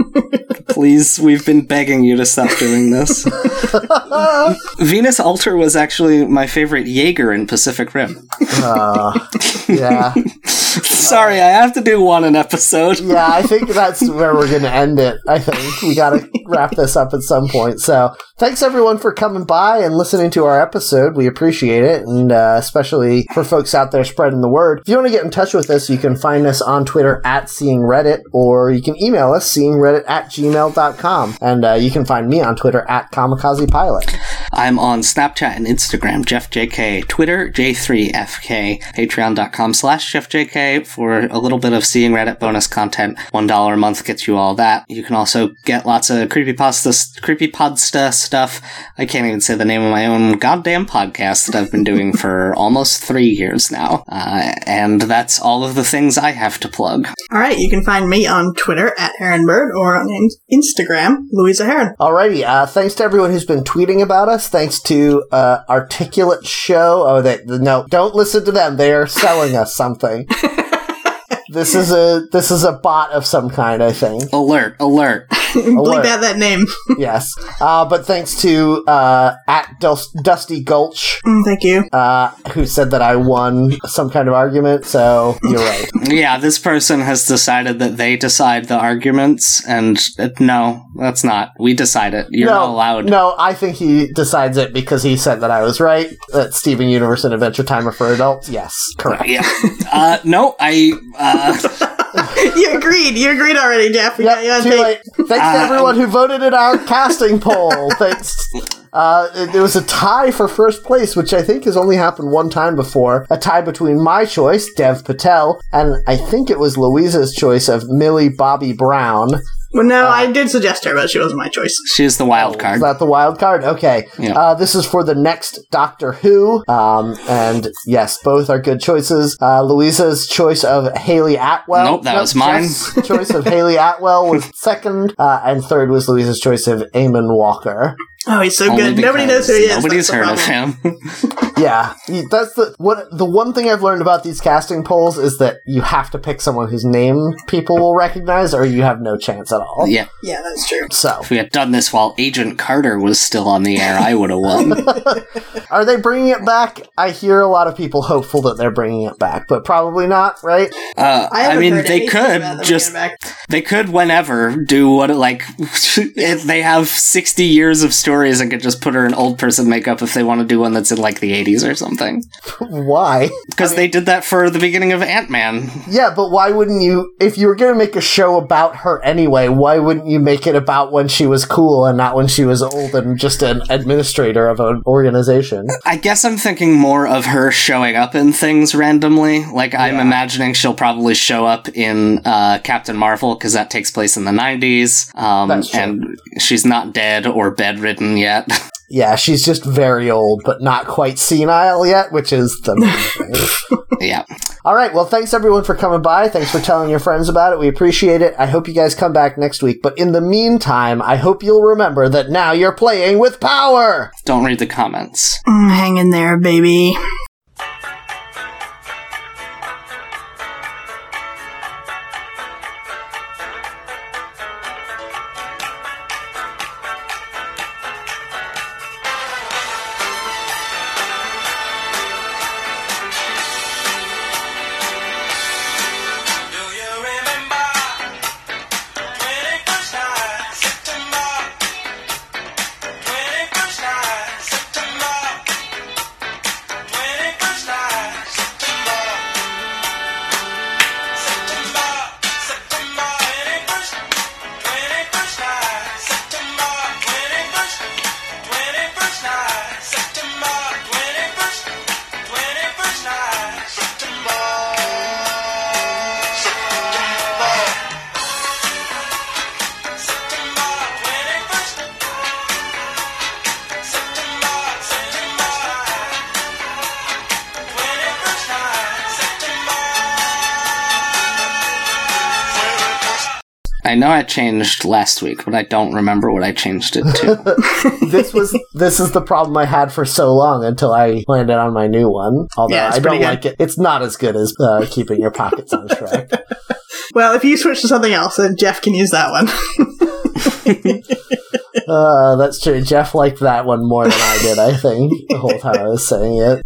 Please, we've been begging you to stop doing this. Venus altar was actually my favorite Jaeger in Pacific Rim. Uh, yeah. Sorry, I have to do one an episode. Yeah, I think that's where we're going to end it. I think we got to wrap this up at some point. So, thanks everyone for coming by and listening to our episode. We appreciate it, and uh, especially for folks out there spreading the word. If you want to get in touch with us, you can find us on Twitter at Seeing Reddit, or you can email us seeingreddit at gmail.com. And uh, you can find me on Twitter at Kamikaze Pilot. I'm on Snapchat and Instagram, JeffJK, Twitter, J3FK, Patreon.com slash JeffJK for a little bit of seeing Reddit bonus content. $1 a month gets you all that. You can also get lots of creepypasta, creepypasta stuff. I can't even say the name of my own goddamn podcast that I've been doing for almost three years now. Uh, and that's all of the things I have to plug. All right, you can find me on Twitter at Heronbird or on Instagram, Louisa Heron. Alrighty, uh, thanks to everyone who's been tweeting about us. Thanks to uh, Articulate Show. Oh, they, no, don't listen to them. They are selling us something. this is a this is a bot of some kind, I think. Alert, alert. Bleep out that name. Yes, uh, but thanks to uh, at Dus- Dusty Gulch, Mm, Thank you. uh, who said that I won some kind of argument. So you're right. Yeah, this person has decided that they decide the arguments, and uh, no, that's not. We decide it. You're no, not allowed. No, I think he decides it because he said that I was right. That Steven Universe and Adventure Timer for adults. Yes, correct. Yeah. Uh, no, I. You agreed. You agreed already, Jeff. We got you on too tape. late. Thanks to Uh, everyone who voted in our casting poll. Thanks. Uh, it, it was a tie for first place, which I think has only happened one time before. A tie between my choice, Dev Patel, and I think it was Louisa's choice of Millie Bobby Brown. Well, no, I did suggest her, but she wasn't my choice. She's the wild Is card. that the wild card? Okay. Yeah. Uh, this is for the next Doctor Who. Um, and yes, both are good choices. Uh, Louisa's choice of Hayley Atwell. Nope, that was mine. Choice of Hayley Atwell was second. Uh, and third was Louisa's choice of Eamonn Walker. Oh, he's so Only good. Nobody knows who he is. Nobody's heard of him. Yeah, that's the what. The one thing I've learned about these casting polls is that you have to pick someone whose name people will recognize, or you have no chance at all. yeah. Yeah, that's true. So, If we had done this while Agent Carter was still on the air, I would have won. are they bringing it back? I hear a lot of people hopeful that they're bringing it back, but probably not, right? Uh, I, I, mean, heard they could just back. they could whenever do what like if they have sixty years of stories and could just put her in old person makeup if they want to do one that's in like the eighties or something. Why? Because they did that for the beginning of Ant Man. Yeah, but why wouldn't you? If you were going to make a show about her anyway, why wouldn't you make it about when she was cool and not when she was old and just an administrator of an organization? I guess I'm thinking more of her showing up in things randomly. Like I'm imagining she'll probably show up in uh, Captain Marvel because that takes place in the '90s, um, and she's not dead or bedridden yet. Yeah, she's just very old, but not quite senile yet, which is the main thing. yeah. All right. Well, thanks everyone for coming by. Thanks for telling your friends about it. We appreciate it. I hope you guys come back next week. But in the meantime, I hope you'll remember that now you're playing with power. Don't read the comments. Mm, hang in there, baby. I changed last week, but I don't remember what I changed it to. This was this is the problem I had for so long until I landed on my new one. Although Yeah, I don't good. like it. It's not as good as uh, keeping your pockets on track. Well, if you switch to something else, then Jeff can use that one. Uh, that's true. Jeff liked that one more than I did. I think the whole time I was saying it.